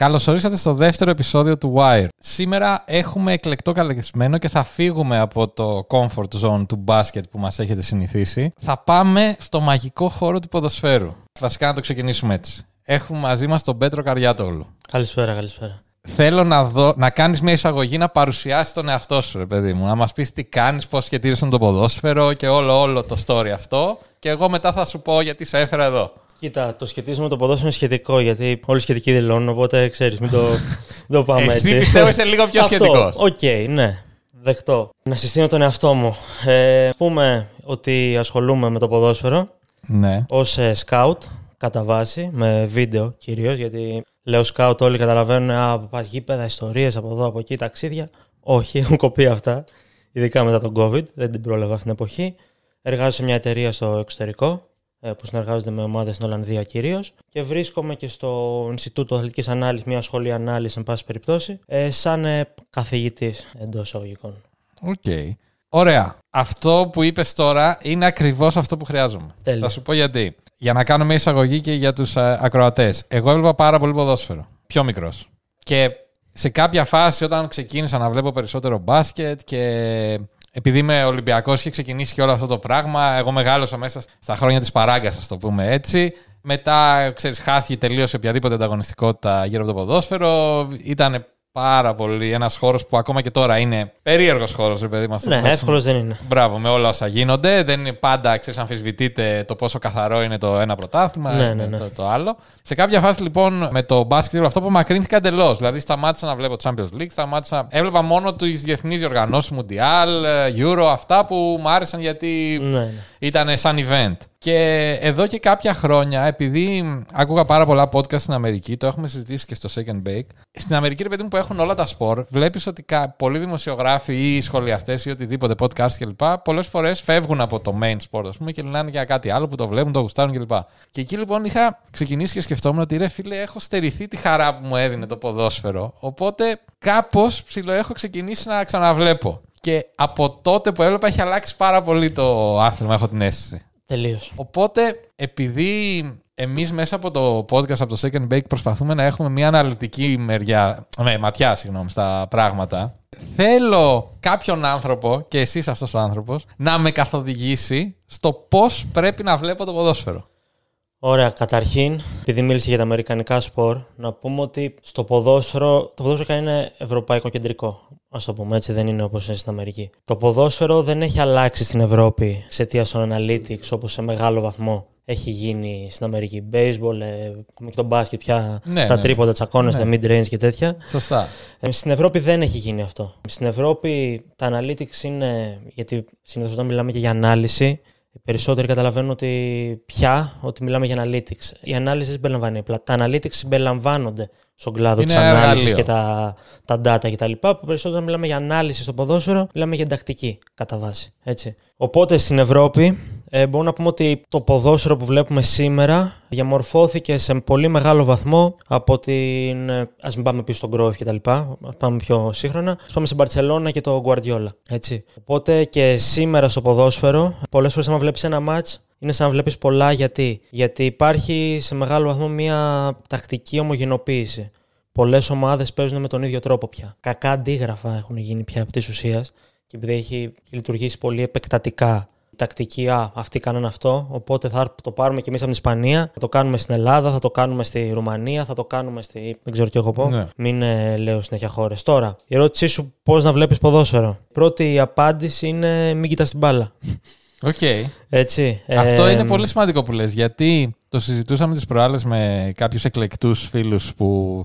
Καλώς ορίσατε στο δεύτερο επεισόδιο του Wire. Σήμερα έχουμε εκλεκτό καλεσμένο και θα φύγουμε από το comfort zone του μπάσκετ που μας έχετε συνηθίσει. Θα πάμε στο μαγικό χώρο του ποδοσφαίρου. Βασικά να το ξεκινήσουμε έτσι. Έχουμε μαζί μας τον Πέτρο Καριάτογλου. Καλησπέρα, καλησπέρα. Θέλω να, δω, να κάνεις μια εισαγωγή να παρουσιάσεις τον εαυτό σου, ρε παιδί μου. Να μας πεις τι κάνεις, πώς σχετίζεσαι με το ποδόσφαιρο και όλο, όλο το story αυτό. Και εγώ μετά θα σου πω γιατί σε έφερα εδώ. Κοίτα, το σχετίζουμε με το ποδόσφαιρο είναι σχετικό γιατί όλοι οι σχετικοί δηλώνουν, οπότε ξέρεις, μην το, μην το πάμε Εσύ έτσι. πιστεύω είσαι λίγο πιο Αυτό, σχετικός. Οκ, ναι. Δεκτό. Να συστήνω τον εαυτό μου. Ε, πούμε ότι ασχολούμαι με το ποδόσφαιρο Ναι. ως σκάουτ, κατά βάση, με βίντεο κυρίως, γιατί λέω σκάουτ όλοι καταλαβαίνουν, α, πας γήπεδα, ιστορίες από εδώ, από εκεί, ταξίδια. Όχι, έχουν κοπεί αυτά. Ειδικά μετά τον COVID, δεν την πρόλαβα αυτή την εποχή. Εργάζομαι σε μια εταιρεία στο εξωτερικό, ε, που συνεργάζονται με ομάδες στην Ολλανδία κυρίως. Και βρίσκομαι και στο Ινστιτούτο Αθλητικής Ανάλυσης, μια σχολή ανάλυσης, εν πάση περιπτώσει, ε, σαν ε, καθηγητής εντός εισαγωγικών. Οκ. Ωραία. Αυτό που είπες τώρα είναι ακριβώς αυτό που χρειάζομαι. Τέλεια. Θα σου πω γιατί. Για να κάνω μια εισαγωγή και για τους ακροατές. Εγώ έβλεπα πάρα πολύ ποδόσφαιρο. Πιο μικρός. Και σε κάποια φάση, όταν ξεκίνησα να βλέπω περισσότερο μπάσκετ και επειδή είμαι Ολυμπιακός, είχε ξεκινήσει και όλο αυτό το πράγμα. Εγώ μεγάλωσα μέσα στα χρόνια της παράγκας, ας το πούμε έτσι. Μετά, ξέρεις, χάθηκε τελείως οποιαδήποτε ανταγωνιστικότητα γύρω από το ποδόσφαιρο. Ήταν πάρα πολύ ένας χώρος που ακόμα και τώρα είναι περίεργος χώρος, ρε παιδί μα. Ναι, εύκολος δεν είναι. Μπράβο, με όλα όσα γίνονται. Δεν είναι πάντα, ξέρεις, αμφισβητείτε το πόσο καθαρό είναι το ένα πρωτάθλημα, Ναι, ε, ναι, ναι. Το, το άλλο. Σε κάποια φάση, λοιπόν, με το μπάσκετ, αυτό που μακρύνθηκα εντελώς. Δηλαδή, σταμάτησα να βλέπω Champions League, σταμάτησα. Έβλεπα μόνο τις διεθνείς διοργανώσεις, Mundial, ε, Euro, αυτά που μου άρεσαν γιατί Ναι, ναι. ήταν σαν event. Και εδώ και κάποια χρόνια, επειδή άκουγα πάρα πολλά podcast στην Αμερική, το έχουμε συζητήσει και στο Second Bake. Στην Αμερική, ρε παιδί μου, που έχουν όλα τα σπορ, βλέπεις ότι κα- πολλοί δημοσιογράφοι ή σχολιαστές ή οτιδήποτε podcast κλπ. πολλές φορές φεύγουν από το main sport, ας πούμε, και μιλάνε για κάτι άλλο που το βλέπουν, το γουστάρουν κλπ. Και εκεί λοιπόν είχα ξεκινήσει και σκεφτόμουν ότι ρε φίλε, έχω στερηθεί τη χαρά που μου έδινε το ποδόσφαιρο. Οπότε κάπως ψηλό έχω ξεκινήσει να ξαναβλέπω. Και από τότε που έβλεπα έχει αλλάξει πάρα πολύ το άθλημα, έχω την αίσθηση. Τελείω. Οπότε, επειδή εμείς μέσα από το podcast, από το Second Bake, προσπαθούμε να έχουμε μια αναλυτική μεριά, με, ματιά συγγνώμη, στα πράγματα, θέλω κάποιον άνθρωπο, και εσείς αυτός ο άνθρωπος, να με καθοδηγήσει στο πώς πρέπει να βλέπω το ποδόσφαιρο. Ωραία, καταρχήν, επειδή μίλησε για τα αμερικανικά σπορ, να πούμε ότι στο ποδόσφαιρο, το ποδόσφαιρο είναι ευρωπαϊκό κεντρικό. Α το πούμε έτσι, δεν είναι όπως είναι στην Αμερική. Το ποδόσφαιρο δεν έχει αλλάξει στην Ευρώπη εξαιτία των analytics όπως σε μεγάλο βαθμό έχει γίνει στην Αμερική. Baseball, ε, και το μπάσκετ πια, Ναι, τα ναι. τρίποντα τσακώνεστε, Ναι. mid-range και τέτοια. Σωστά. Ε, στην Ευρώπη δεν έχει γίνει αυτό. Στην Ευρώπη τα analytics είναι, γιατί συνήθως όταν μιλάμε και για ανάλυση, οι περισσότεροι καταλαβαίνουν ότι πια ότι μιλάμε για analytics. Η ανάλυση δεν συμπεριλαμβάνει απλά. Τα analytics συμπεριλαμβάνονται στον κλάδο Είναι της ανάλυσης εργαλείο. και τα, τα data κτλ. Που περισσότερο όταν μιλάμε για ανάλυση στο ποδόσφαιρο, μιλάμε για εντακτική κατά βάση. Έτσι. Οπότε στην Ευρώπη ε, μπορούμε να πούμε ότι το ποδόσφαιρο που βλέπουμε σήμερα διαμορφώθηκε σε πολύ μεγάλο βαθμό από την. ε, Ας μην πάμε πίσω στον Κρόιφ και τα λοιπά, ας πάμε πιο σύγχρονα. Ας πάμε στην Μπαρσελόνα και το Guardiola. Έτσι. Οπότε και σήμερα στο ποδόσφαιρο, πολλές φορές άμα βλέπεις ένα μάτς, είναι σαν να βλέπεις πολλά γιατί. Γιατί υπάρχει σε μεγάλο βαθμό μια τακτική ομογενοποίηση. Πολλές ομάδες παίζουν με τον ίδιο τρόπο πια. Κακά αντίγραφα έχουν γίνει πια από της ουσίας και επειδή έχει λειτουργήσει πολύ επεκτατικά η τακτική, α, αυτοί κάνανε αυτό, οπότε θα το πάρουμε και εμείς από την Ισπανία, θα το κάνουμε στην Ελλάδα, θα το κάνουμε στη Ρουμανία, θα το κάνουμε στη. Δεν ξέρω τι να πω. Ναι. Μην ε, λέω συνέχεια χώρες. Τώρα, η ερώτησή σου πώς να βλέπεις ποδόσφαιρο; Πρώτη απάντηση είναι μην κοιτάς την μπάλα. Οκ. Έτσι. Αυτό Ε, είναι πολύ σημαντικό που λες, γιατί το συζητούσαμε τις προάλλες με κάποιους εκλεκτούς φίλους που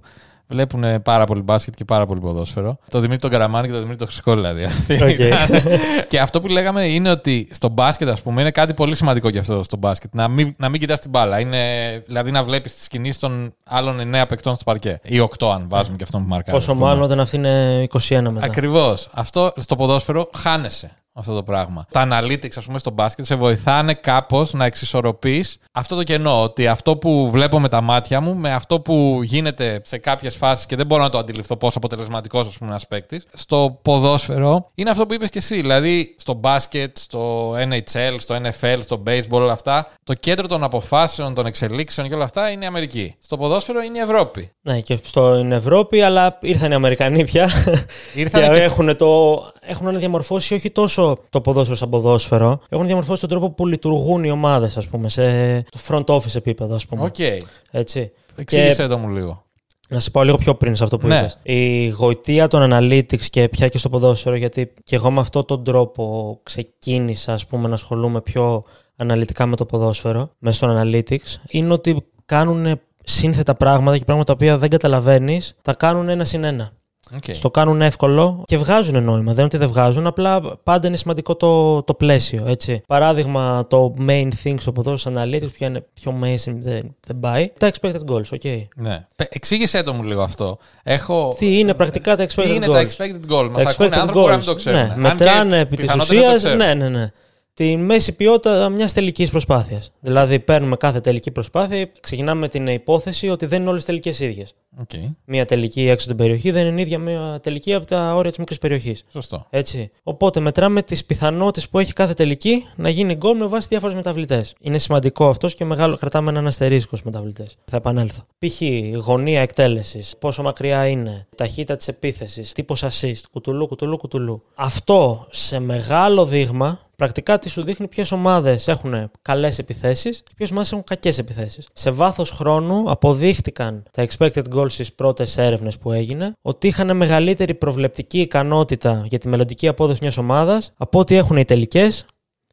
βλέπουν πάρα πολύ μπάσκετ και πάρα πολύ ποδόσφαιρο. Το Δημήτρη τον Καραμάνη και το Δημήτρη τον Χρυσικό δηλαδή. Οκ. και αυτό που λέγαμε είναι ότι στο μπάσκετ, ας πούμε, είναι κάτι πολύ σημαντικό και αυτό στο μπάσκετ. Να μην, να μην κοιτάς την μπάλα. Είναι, δηλαδή να βλέπεις τις κινήσεις των άλλων 9 παικτών στο παρκέ. Ή 8 αν βάζουμε και αυτόν που μαρκάρει. Πόσο μάλλον όταν αυτή είναι 21 μετά. Ακριβώς. Αυτό στο ποδόσφαιρο χάνεσαι. Αυτό το πράγμα. Τα analytics, ας πούμε, στο μπάσκετ σε βοηθάνε κάπως να εξισορροπείς αυτό το κενό. Ότι αυτό που βλέπω με τα μάτια μου, με αυτό που γίνεται σε κάποιες φάσεις και δεν μπορώ να το αντιληφθώ πόσο αποτελεσματικός, ας πούμε, ένας παίκτης, στο ποδόσφαιρο είναι αυτό που είπες και εσύ. Δηλαδή, στο μπάσκετ, στο NHL, στο NFL, στο baseball, όλα αυτά, το κέντρο των αποφάσεων, των εξελίξεων και όλα αυτά είναι η Αμερική. Στο ποδόσφαιρο είναι η Ευρώπη. Ναι, και στην Ευρώπη, αλλά ήρθαν οι Αμερικανοί πια. Ήρθαν και, και- έχουν, το, έχουν διαμορφώσει όχι τόσο το ποδόσφαιρο σαν ποδόσφαιρο, έχουν διαμορφώσει τον τρόπο που λειτουργούν οι ομάδες, ας πούμε, σε το front office επίπεδο, ας πούμε. Οκ. Έτσι. Εξήγησέ το μου λίγο. Να σε πάω λίγο πιο πριν σε αυτό που Ναι. είπες. Η γοητεία των analytics και πια και στο ποδόσφαιρο, γιατί και εγώ με αυτόν τον τρόπο ξεκίνησα ας πούμε, να ασχολούμαι πιο αναλυτικά με το ποδόσφαιρο, μέσα στο analytics, είναι ότι κάνουν σύνθετα πράγματα και πράγματα τα οποία δεν καταλαβαίνεις, τα κάνουν ένα συν ένα. Οκ. Στο κάνουν εύκολο και βγάζουν νόημα. Δεν είναι ότι δεν βγάζουν, απλά πάντα είναι σημαντικό το, το πλαίσιο. Έτσι. Παράδειγμα, το main thing στο ποδόσφαιρο analytics, ποια είναι πιο mainstream, δεν, δεν πάει. Τα expected goals, ok. Ναι. Πε- Εξήγησέ το μου λίγο αυτό. Έχω... Τι είναι πρακτικά τα expected Τι είναι goals; τα expected goal. Μας Τα ακούνε expected άνθρωποι που να μην goals. το ξέρουν. Ναι, Αν μετράνε και επί της πιθανότατα δεν το ουσίας. ξέρουν. Ναι, ναι, ναι. Τη μέση ποιότητα μιας τελικής προσπάθειας. Δηλαδή, παίρνουμε κάθε τελική προσπάθεια, ξεκινάμε με την υπόθεση ότι δεν είναι όλες τελικές ίδιες. Οκ. Μία τελική έξω από την περιοχή δεν είναι ίδια με τελική από τα όρια της μικρής περιοχής. Σωστό. Έτσι. Οπότε μετράμε τις πιθανότητες που έχει κάθε τελική να γίνει γκολ με βάση διάφορες μεταβλητές. Είναι σημαντικό αυτό και μεγάλο, κρατάμε έναν αστερίσκο στους μεταβλητές. Θα επανέλθω. Π.χ. γωνία εκτέλεσης, πόσο μακριά είναι, ταχύτητα της επίθεσης, τύπος assist, κουτουλού, κουτουλού, κουτουλού. Αυτό σε μεγάλο δείγμα πρακτικά τι σου δείχνει ποιες ομάδες έχουν καλές επιθέσεις και ποιες ομάδες έχουν κακές επιθέσεις. Σε βάθος χρόνου αποδείχτηκαν τα expected goals στις πρώτες έρευνες που έγινε ότι είχαν μεγαλύτερη προβλεπτική ικανότητα για τη μελλοντική απόδοση μιας ομάδας από ό,τι έχουν οι τελικές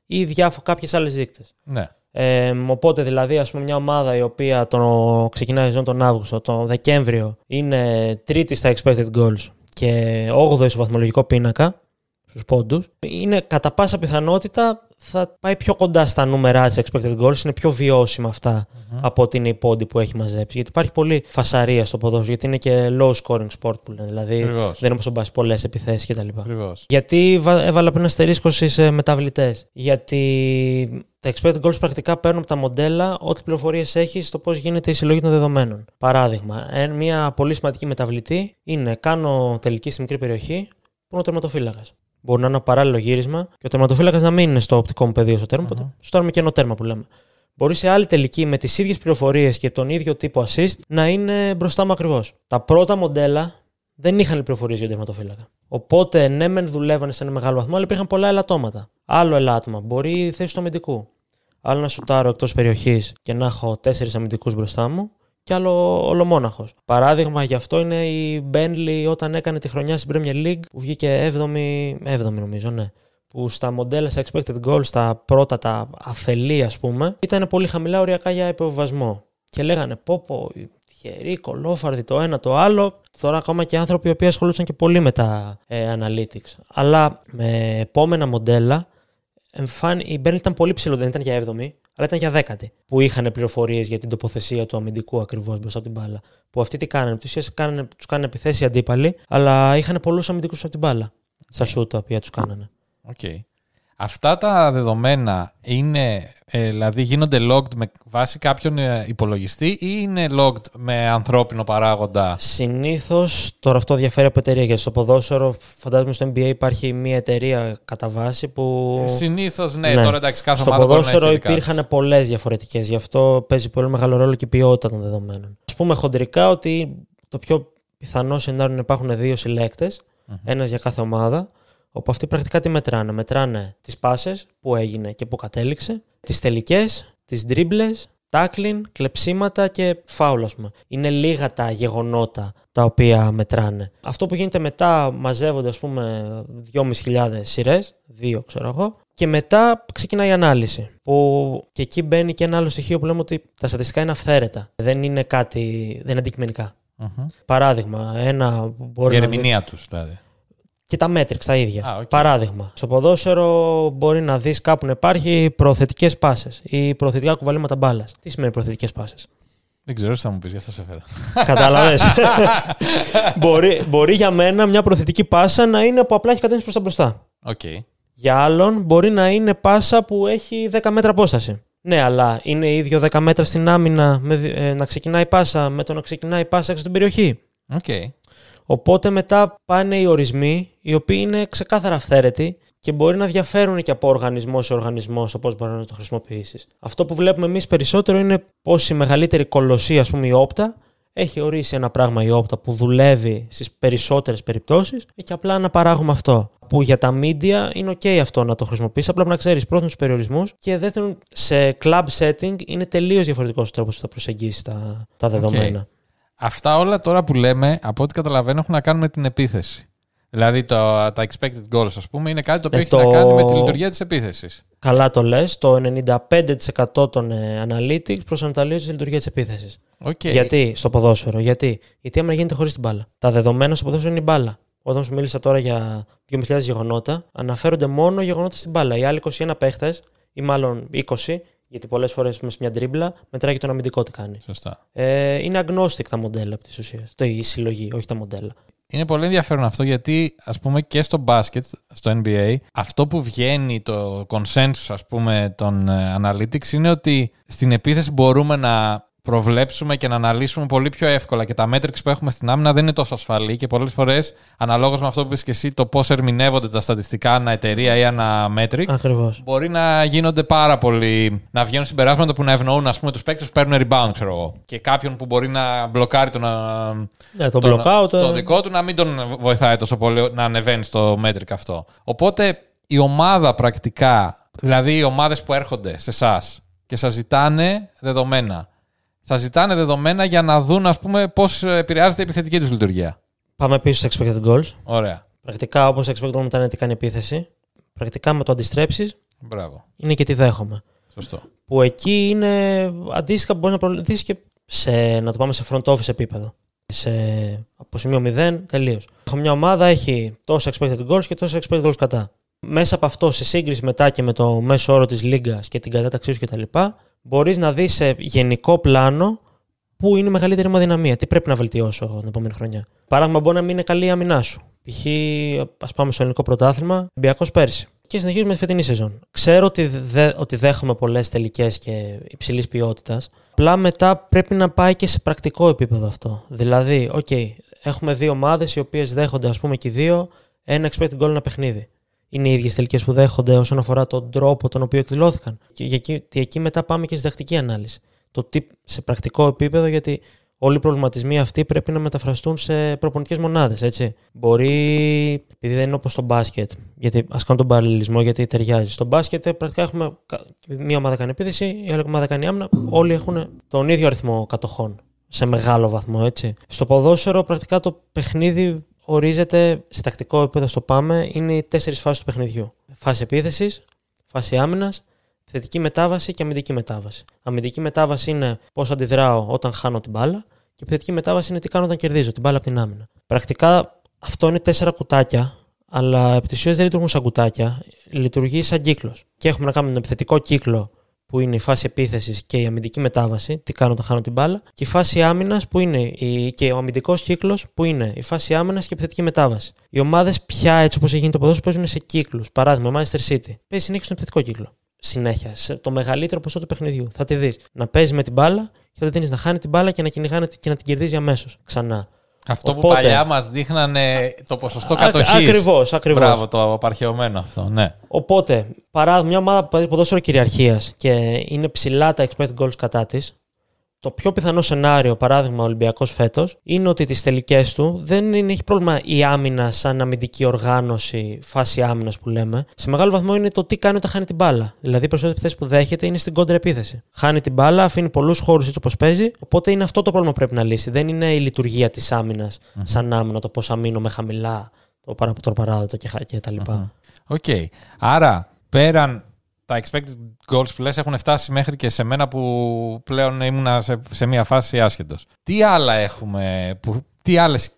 ή κάποιες άλλες δείκτες. Ναι. Ε, οπότε δηλαδή ας πούμε μια ομάδα η οποία το, ξεκινάει η ζώνη τον Αύγουστο, τον Δεκέμβριο είναι τρίτη στα expected goals και 8η στο βαθμολογικό πίνακα στους πόντους, είναι κατά πάσα πιθανότητα θα πάει πιο κοντά στα νούμερα της expected goals, είναι πιο βιώσιμα αυτά από ότι είναι η πόντι που έχει μαζέψει. Γιατί υπάρχει πολύ φασαρία στο ποδόσφαιρο, γιατί είναι και low scoring sport που λένε, δηλαδή Ακριβώς. δεν είναι όπως τον μπάσκετ πολλές επιθέσεις κτλ. Ακριβώς. Γιατί βα- έβαλα πριν αστερίσκο στις μεταβλητές. Γιατί τα expected goals πρακτικά παίρνουν από τα μοντέλα ό,τι πληροφορίες έχεις στο πώς γίνεται η συλλογή των δεδομένων. Παράδειγμα, ε, μια πολύ σημαντική μεταβλητή είναι κάνω τελική στη μικρή περιοχή που είναι ο τερματοφύλακας. Μπορεί να είναι ένα παράλληλο γύρισμα και ο τερματοφύλακας να μην είναι στο οπτικό μου πεδίο στο τέρμα, Αχα. οπότε στο τέρμα και ένα τέρμα που λέμε. Μπορεί σε άλλη τελική με τις ίδιες πληροφορίες και τον ίδιο τύπο assist να είναι μπροστά μου ακριβώς. Τα πρώτα μοντέλα δεν είχαν πληροφορίες για τον τερματοφύλακα. Οπότε ναι, μεν δουλεύανε σε ένα μεγάλο βαθμό, αλλά υπήρχαν πολλά ελαττώματα. Άλλο ελάττωμα μπορεί η θέση του αμυντικού. Άλλο να σουτάρω εκτός περιοχής και να έχω τέσσερις αμυντικούς μπροστά μου. Και άλλο ολομόναχος. Παράδειγμα γι' αυτό είναι η Μπένλι όταν έκανε τη χρονιά στην Premier League που βγήκε 7η, 7η νομίζω, ναι. Που στα μοντέλα στα expected goals, στα πρώτα τα αφελή ας πούμε, ήταν πολύ χαμηλά οριακά για υποβιβασμό. Και λέγανε πω πω, τυχεροί, κολόφαρδοι, το ένα το άλλο. Τώρα ακόμα και άνθρωποι οι οποίοι ασχολούσαν και πολύ με τα ε, analytics. Αλλά με επόμενα μοντέλα, εμφάν... η Μπέρνλι ήταν πολύ ψηλά, δεν ήταν για 7η, αλλά ήταν για 10η. Που είχαν πληροφορίες για την τοποθεσία του αμυντικού ακριβώς μπροστά από την μπάλα. Που αυτοί τι κάνανε, του κάνανε, τους κάνανε επιθέσεις αντίπαλοι, αλλά είχαν πολλούς αμυντικούς από την μπάλα. Στα σούτ τα οποία τους κάνανε. Οκ. Αυτά τα δεδομένα είναι, ε, δηλαδή γίνονται logged με βάση κάποιον ε, υπολογιστή ή είναι logged με ανθρώπινο παράγοντα; Συνήθως, τώρα αυτό διαφέρει από εταιρεία. Γιατί στο ποδόσφαιρο, φαντάζομαι στο NBA υπάρχει μια εταιρεία κατά βάση που. Συνήθως, ναι, Ναι. τώρα εντάξει, κάθε Στο ομάδα μπορεί να έχει ποδόσφαιρο δικά της. υπήρχαν πολλές διαφορετικές. Γι' αυτό παίζει πολύ μεγάλο ρόλο και η ποιότητα των δεδομένων. Α πούμε χοντρικά ότι το πιο πιθανό σενάριο είναι να υπάρχουν δύο συλλέκτες, ένας για κάθε ομάδα, όπου αυτοί πρακτικά τι μετράνε; Μετράνε τις πάσες που έγινε και που κατέληξε, τις τελικές, τις ντρίμπλε, τάκλιν, κλεψίματα και φάουλ, ας πούμε. Είναι λίγα τα γεγονότα τα οποία μετράνε. Αυτό που γίνεται μετά μαζεύονται, ας πούμε, 2.500 σειρές, δύο ξέρω εγώ, και μετά ξεκινάει η ανάλυση. Που και εκεί μπαίνει και ένα άλλο στοιχείο που λέμε ότι τα στατιστικά είναι αυθαίρετα. Δεν είναι κάτι, δεν είναι αντικειμενικά. Μμμ. Παράδειγμα, ένα που Η μπορεί να δει- ερμηνεία τους, δηλαδή. Και τα metrics τα ίδια. Α, οκ. Παράδειγμα, στο ποδόσφαιρο μπορεί να δεις κάπου να υπάρχει προωθητικές πάσες ή προωθητικά κουβαλήματα μπάλας. Τι σημαίνει προωθητικές πάσες; Δεν ξέρω τι θα μου πεις, γι' αυτό σε φέρα. Κατάλαβες. μπορεί, μπορεί για μένα μια προωθητική πάσα να είναι που απλά έχει κατεύθυνση προς τα μπροστά. ΟΚ. Για άλλον μπορεί να είναι πάσα που έχει 10 μέτρα απόσταση. Ναι, αλλά είναι ίδιο 10 μέτρα στην άμυνα με, ε, να ξεκινάει πάσα με το να ξεκινάει πάσα έξω στην περιοχή. Okay. Οπότε μετά πάνε οι ορισμοί, οι οποίοι είναι ξεκάθαρα αυθαίρετοι και μπορεί να διαφέρουν και από οργανισμό σε οργανισμό στο πώς μπορεί να το χρησιμοποιήσεις. Αυτό που βλέπουμε εμείς περισσότερο είναι πω η μεγαλύτερη κολοσσία, ας πούμε, η όπτα, έχει ορίσει ένα πράγμα η όπτα που δουλεύει στις περισσότερες περιπτώσεις και απλά να παράγουμε αυτό. Που για τα media είναι OK αυτό να το χρησιμοποιήσει, απλά να ξέρεις πρώτον τους περιορισμούς και δεύτερον σε club setting είναι τελείως διαφορετικός ο τρόπος που θα προσεγγίσεις τα, τα δεδομένα. Αυτά όλα τώρα που λέμε, από ό,τι καταλαβαίνω, έχουν να κάνουν με την επίθεση. Δηλαδή το, τα expected goals, ας πούμε, είναι κάτι το οποίο ε, έχει να κάνει με τη λειτουργία της επίθεσης. Καλά το λες. Το 95% των ε, analytics προσανατολίζουν τη λειτουργία της επίθεσης. Okay. Γιατί; Στο ποδόσφαιρο, γιατί; Η άμυνα γίνεται χωρίς την μπάλα. Τα δεδομένα στο ποδόσφαιρο είναι η μπάλα. Όταν σου μίλησα τώρα για 2.000 γεγονότα, αναφέρονται μόνο γεγονότα στην μπάλα. Οι άλλοι 21 παίχτες, ή μάλλον 20, γιατί πολλές φορές με μια τρίμπλα μετράει και τον αμυντικό τι κάνει. Σωστά. Ε, είναι agnostic τα μοντέλα από τη ουσία. Το η συλλογή, όχι τα μοντέλα. Είναι πολύ ενδιαφέρον αυτό γιατί ας πούμε και στο μπάσκετ, στο NBA, αυτό που βγαίνει το consensus ας πούμε των ε, analytics είναι ότι στην επίθεση μπορούμε να προβλέψουμε και να αναλύσουμε πολύ πιο εύκολα. Και τα metrics που έχουμε στην άμυνα δεν είναι τόσο ασφαλή και πολλές φορές αναλόγως με αυτό που είπες και εσύ το πώς ερμηνεύονται τα στατιστικά ανά εταιρεία ή ανά metric Ακριβώς. μπορεί να γίνονται πάρα πολύ να βγαίνουν συμπεράσματα που να ευνοούν ας πούμε τους παίκτες που παίρνουν rebound ξέρω εγώ. Και κάποιον που μπορεί να μπλοκάρει τον, ναι, τον, τον, blockout, το δικό του να μην τον βοηθάει τόσο πολύ να ανεβαίνει στο metric αυτό. Οπότε η ομάδα πρακτικά δηλαδή οι ομάδες που έρχονται σε εσάς και σας ζητάνε δεδομένα θα ζητάνε δεδομένα για να δουν ας πούμε, πώς επηρεάζεται η επιθετική τους λειτουργία. Πάμε πίσω στα expected goals. Ωραία. Πρακτικά όπως expected goals μετά είναι τι κάνει επίθεση. Πρακτικά με το αντιστρέψεις. Μπράβο. Είναι και τι δέχομαι. Σωστό. Που εκεί είναι αντίστοιχα που μπορείς να προβληθείς και σε, να το πάμε σε front office επίπεδο. Σε, από σημείο 0 τελείως. Έχω μια ομάδα, έχει τόσα expected goals και τόσα expected goals κατά. Μέσα από αυτό, σε σύγκριση μετά και με το μέσο όρο της λίγα και την κατάταξή σου κτλ., μπορείς να δεις σε γενικό πλάνο πού είναι η μεγαλύτερη μου αδυναμία. Τι πρέπει να βελτιώσω την επόμενη χρονιά. Παράδειγμα, μπορεί να μην είναι καλή η άμυνά σου. Π.χ. ας πάμε στο ελληνικό πρωτάθλημα, Ολυμπιακός πέρσι. Και συνεχίζουμε τη φετινή σεζόν. Ξέρω ότι, δε, ότι δέχομαι πολλές τελικές και υψηλής ποιότητας. Απλά μετά πρέπει να πάει και σε πρακτικό επίπεδο αυτό. Δηλαδή, OK, έχουμε δύο ομάδες οι οποίες δέχονται, ας πούμε, και οι δύο ένα expected goal ένα παιχνίδι είναι οι ίδιες τελικές που δέχονται όσον αφορά τον τρόπο τον οποίο εκδηλώθηκαν. Και εκεί, εκεί μετά πάμε και στη διδακτική ανάλυση. Το τι σε πρακτικό επίπεδο, γιατί όλοι οι προβληματισμοί αυτοί πρέπει να μεταφραστούν σε προπονητικές μονάδες. Μπορεί, επειδή δεν είναι όπως στο μπάσκετ, γιατί ας κάνω τον παραλληλισμό γιατί ταιριάζει. Στο μπάσκετ πρακτικά έχουμε μία ομάδα κάνει επίθεση, η άλλη ομάδα κάνει άμυνα. Όλοι έχουν τον ίδιο αριθμό κατοχών σε μεγάλο βαθμό. Έτσι. Στο ποδόσφαιρο πρακτικά το παιχνίδι ορίζεται σε τακτικό επίπεδο στο πάμε είναι οι τέσσερις φάσεις του παιχνιδιού. Φάση επίθεσης, φάση άμυνας, θετική μετάβαση και αμυντική μετάβαση. Αμυντική μετάβαση είναι πώς αντιδράω όταν χάνω την μπάλα και η θετική μετάβαση είναι τι κάνω όταν κερδίζω την μπάλα από την άμυνα. Πρακτικά αυτό είναι τέσσερα κουτάκια, αλλά επί της δεν λειτουργούν σαν κουτάκια, λειτουργεί σαν κύκλος. Και έχουμε να κάνουμε τον επιθετικό κύκλο που είναι η φάση επίθεσης και η αμυντική μετάβαση, τι κάνω όταν χάνω την μπάλα, και η φάση άμυνας που είναι η, και ο αμυντικός κύκλος που είναι η φάση άμυνας και η επιθετική μετάβαση. Οι ομάδες πια έτσι όπως έχει γίνει το ποδόσφαιρο παίζουν σε κύκλους. Παράδειγμα, ο Manchester City παίζει συνέχεια στον επιθετικό κύκλο. Συνέχεια. Σε το μεγαλύτερο ποσό του παιχνιδιού. Θα τη δεις. Να παίζει με την μπάλα και θα τη δίνεις να χάνει την μπάλα και να κυνηγάνε και να την κερδίζει αμέσως. Ξανά. Αυτό Οπότε, που παλιά μας δείχνανε το ποσοστό κατοχής. Ακριβώς, ακριβώς. Μπράβο, το απαρχαιωμένο αυτό. Ναι. Οπότε, παράδειγμα, μια ομάδα που παίζει ποδόσφαιρο κυριαρχίας και είναι ψηλά τα expected goals κατά της, το πιο πιθανό σενάριο, παράδειγμα, ο Ολυμπιακός φέτος, είναι ότι τις τελικές του δεν είναι, έχει πρόβλημα η άμυνα σαν αμυντική οργάνωση, φάση άμυνας που λέμε. Σε μεγάλο βαθμό είναι το τι κάνει όταν χάνει την μπάλα. Δηλαδή, οι περισσότερες επιθέσει που δέχεται είναι στην κόντρα επίθεση. Χάνει την μπάλα, αφήνει πολλούς χώρους έτσι όπως παίζει. Οπότε είναι αυτό το πρόβλημα που πρέπει να λύσει. Δεν είναι η λειτουργία της άμυνας mm-hmm. σαν άμυνα, το πώς αμήνω με χαμηλά, το παραποτροπαράδοτο και τα λοιπά. ΟΚ. Okay. Άρα, πέραν τα expected goals που λες έχουν φτάσει μέχρι και σε μένα που πλέον ήμουνα σε, σε μια φάση άσχετος. Τι άλλα έχουμε, που, τι, άλλες,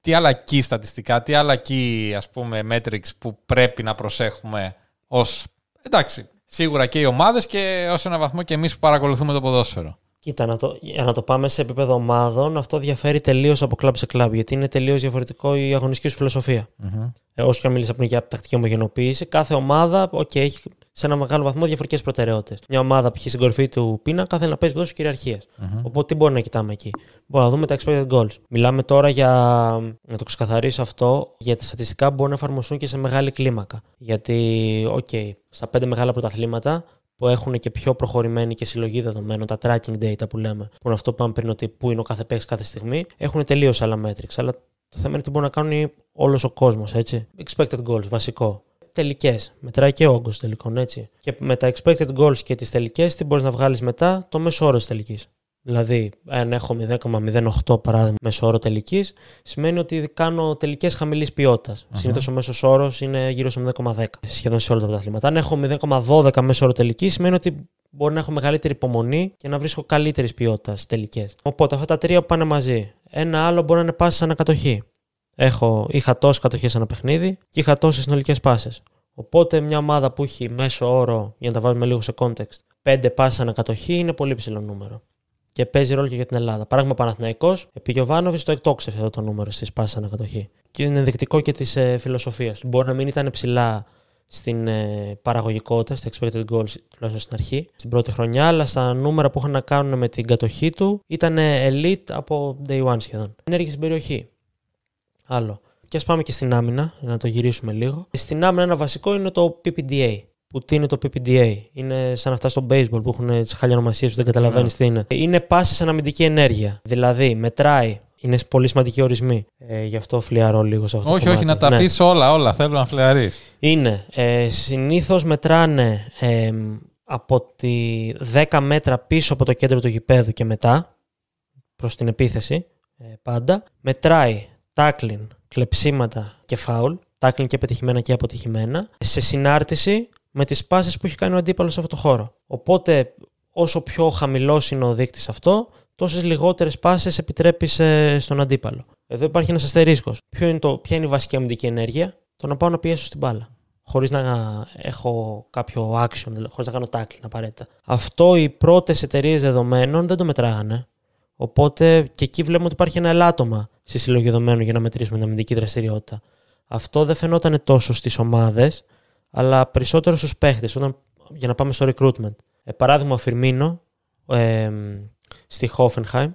τι άλλα key στατιστικά, τι άλλα key ας πούμε metrics που πρέπει να προσέχουμε ως, εντάξει, σίγουρα και οι ομάδες και ως ένα βαθμό και εμείς που παρακολουθούμε το ποδόσφαιρο. Κοίτα, να το, για να το πάμε σε επίπεδο ομάδων, αυτό διαφέρει τελείως από κλαμπ σε κλαμπ. Γιατί είναι τελείως διαφορετικό η αγωνιστική σου φιλοσοφία. Μμμ. Ε, όσο και αν μιλήσεις πριν για τακτική ομογενοποίηση, κάθε ομάδα okay, έχει σε ένα μεγάλο βαθμό διαφορετικές προτεραιότητες. Μια ομάδα που έχει στην κορυφή του πίνακα θέλει να παίζει ποδόσφαιρο κυριαρχίας. Μμμ. Οπότε τι μπορεί να κοιτάμε εκεί; Μπορούμε να δούμε τα expected goals. Μιλάμε τώρα για. Να το ξεκαθαρίσω αυτό, για τα στατιστικά που μπορούν να εφαρμοστούν και σε μεγάλη κλίμακα. Γιατί, οκ, στα πέντε μεγάλα πρωταθλήματα που έχουν και πιο προχωρημένη και συλλογή δεδομένων, τα tracking data που λέμε, που είναι αυτό που είπαμε πριν, ότι πού είναι ο κάθε παίκτης κάθε στιγμή, έχουν τελείως άλλα metrics. Αλλά το θέμα είναι τι μπορεί να κάνουν όλος ο κόσμος, έτσι. Expected goals, βασικό. Τελικές. Μετράει και ο όγκος τελικών, έτσι. Και με τα expected goals και τις τελικές, τι μπορείς να βγάλεις μετά, το μέσο όρο της τελικής. Δηλαδή, αν έχω 0,08 παράδειγμα μέσο όρο τελικής, σημαίνει ότι κάνω τελικές χαμηλής ποιότητας. Συνήθως ο μέσος όρος είναι γύρω στο 0,10 σχεδόν σε όλα τα πρωταθλήματα. Αν έχω 0,12 μέσο όρο τελικής, σημαίνει ότι μπορεί να έχω μεγαλύτερη υπομονή και να βρίσκω καλύτερης ποιότητας τελικές. Οπότε αυτά τα τρία πάνε μαζί. Ένα άλλο μπορεί να είναι πάσει ανακατοχή. Έχω, είχα τόσες κατοχές ένα παιχνίδι και είχα τόσες συνολικές πάσες. Οπότε μια ομάδα που έχει μέσο όρο, για να τα βάλουμε λίγο σε context, 5 πάσει ανακατοχή είναι πολύ ψηλό νούμερο. Και παίζει ρόλο και για την Ελλάδα. Παράδειγμα, Παναθυναϊκό, επί Γιωβάνοβιτς το εκτόξευσε αυτό το νούμερο στις πάσει ανακατοχή. Και είναι ενδεικτικό και της ε, φιλοσοφίας του. Μπορεί να μην ήταν ψηλά στην ε, παραγωγικότητα, στα expected goals, τουλάχιστον στην αρχή, στην πρώτη χρονιά, αλλά στα νούμερα που είχαν να κάνουν με την κατοχή του ήταν elite από day one σχεδόν. Ενέργεια στην περιοχή. Άλλο. Και ας πάμε και στην άμυνα, για να το γυρίσουμε λίγο. Στην άμυνα ένα βασικό είναι το PPDA. Που τι είναι το PPDA. Είναι σαν αυτά στο baseball που έχουν τις χαλιανομασίε που δεν καταλαβαίνεις Ναι. τι είναι. Είναι πάση σε αναμυντική ενέργεια. Δηλαδή, μετράει. Είναι πολύ σημαντικοί ορισμοί. Ε, γι' αυτό φλιαρώ λίγο σε αυτό Όχι, το όχι, κομμάτι. να τα Ναι. πεις όλα, όλα. Θέλω να φλεαρεί. Είναι. Ε, συνήθως μετράνε ε, από τη 10 μέτρα πίσω από το κέντρο του γηπέδου και μετά, προς την επίθεση, ε, πάντα. Μετράει tackling, κλεψίματα και foul, tackling και πετυχημένα και αποτυχημένα, σε συνάρτηση με τις πάσες που έχει κάνει ο αντίπαλος σε αυτό το χώρο. Οπότε, όσο πιο χαμηλός είναι ο δείκτης αυτό, τόσες λιγότερες πάσες επιτρέπεις ε, στον αντίπαλο. Εδώ υπάρχει ένας αστερίσκος. Ποιο είναι το, ποια είναι η βασική αμυντική ενέργεια; Το να πάω να πιέσω στην μπάλα. Χωρίς να έχω κάποιο action, χωρίς να κάνω tackling απαραίτητα. Αυτό οι πρώτες εταιρείες δεδομένων δεν το μετράγανε. Οπότε και εκεί βλέπουμε ότι υπάρχει ένα ελάττωμα στη συλλογή δεδομένων για να μετρήσουμε την αμυντική δραστηριότητα. Αυτό δεν φαινόταν τόσο στις ομάδες, αλλά περισσότερο στους παίχτες, για να πάμε στο recruitment. Ε, παράδειγμα, ο Φιρμίνο ε, στη Hoffenheim,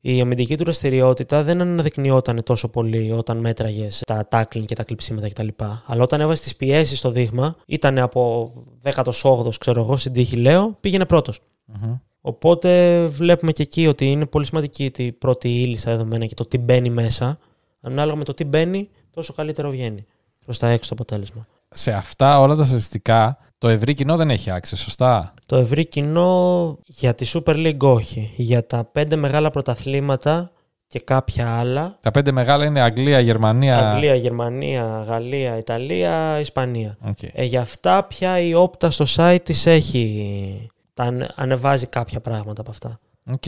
η αμυντική του δραστηριότητα δεν αναδεικνυόταν τόσο πολύ όταν μέτραγες τα tackling και τα κλειψίματα κτλ. Αλλά όταν έβαζε τις πιέσεις στο δείγμα, ήταν από 18ο, ξέρω εγώ, στην τύχη λέω, πήγαινε πρώτος. Μμμ. Οπότε βλέπουμε και εκεί ότι είναι πολύ σημαντική η πρώτη ύλη στα δεδομένα και το τι μπαίνει μέσα. Ανάλογα με το τι μπαίνει, τόσο καλύτερο βγαίνει προς τα έξω το αποτέλεσμα. Σε αυτά όλα τα στατιστικά, το ευρύ κοινό δεν έχει access, σωστά; Το ευρύ κοινό για τη Super League όχι. Για τα πέντε μεγάλα πρωταθλήματα και κάποια άλλα. Τα πέντε μεγάλα είναι Αγγλία, Γερμανία. Αγγλία, Γερμανία, Γαλλία, Ιταλία, Ισπανία. Οκ. Ε, για αυτά πια η Opta στο site της έχει... Τα ανε- ανεβάζει κάποια πράγματα από αυτά. Οκ.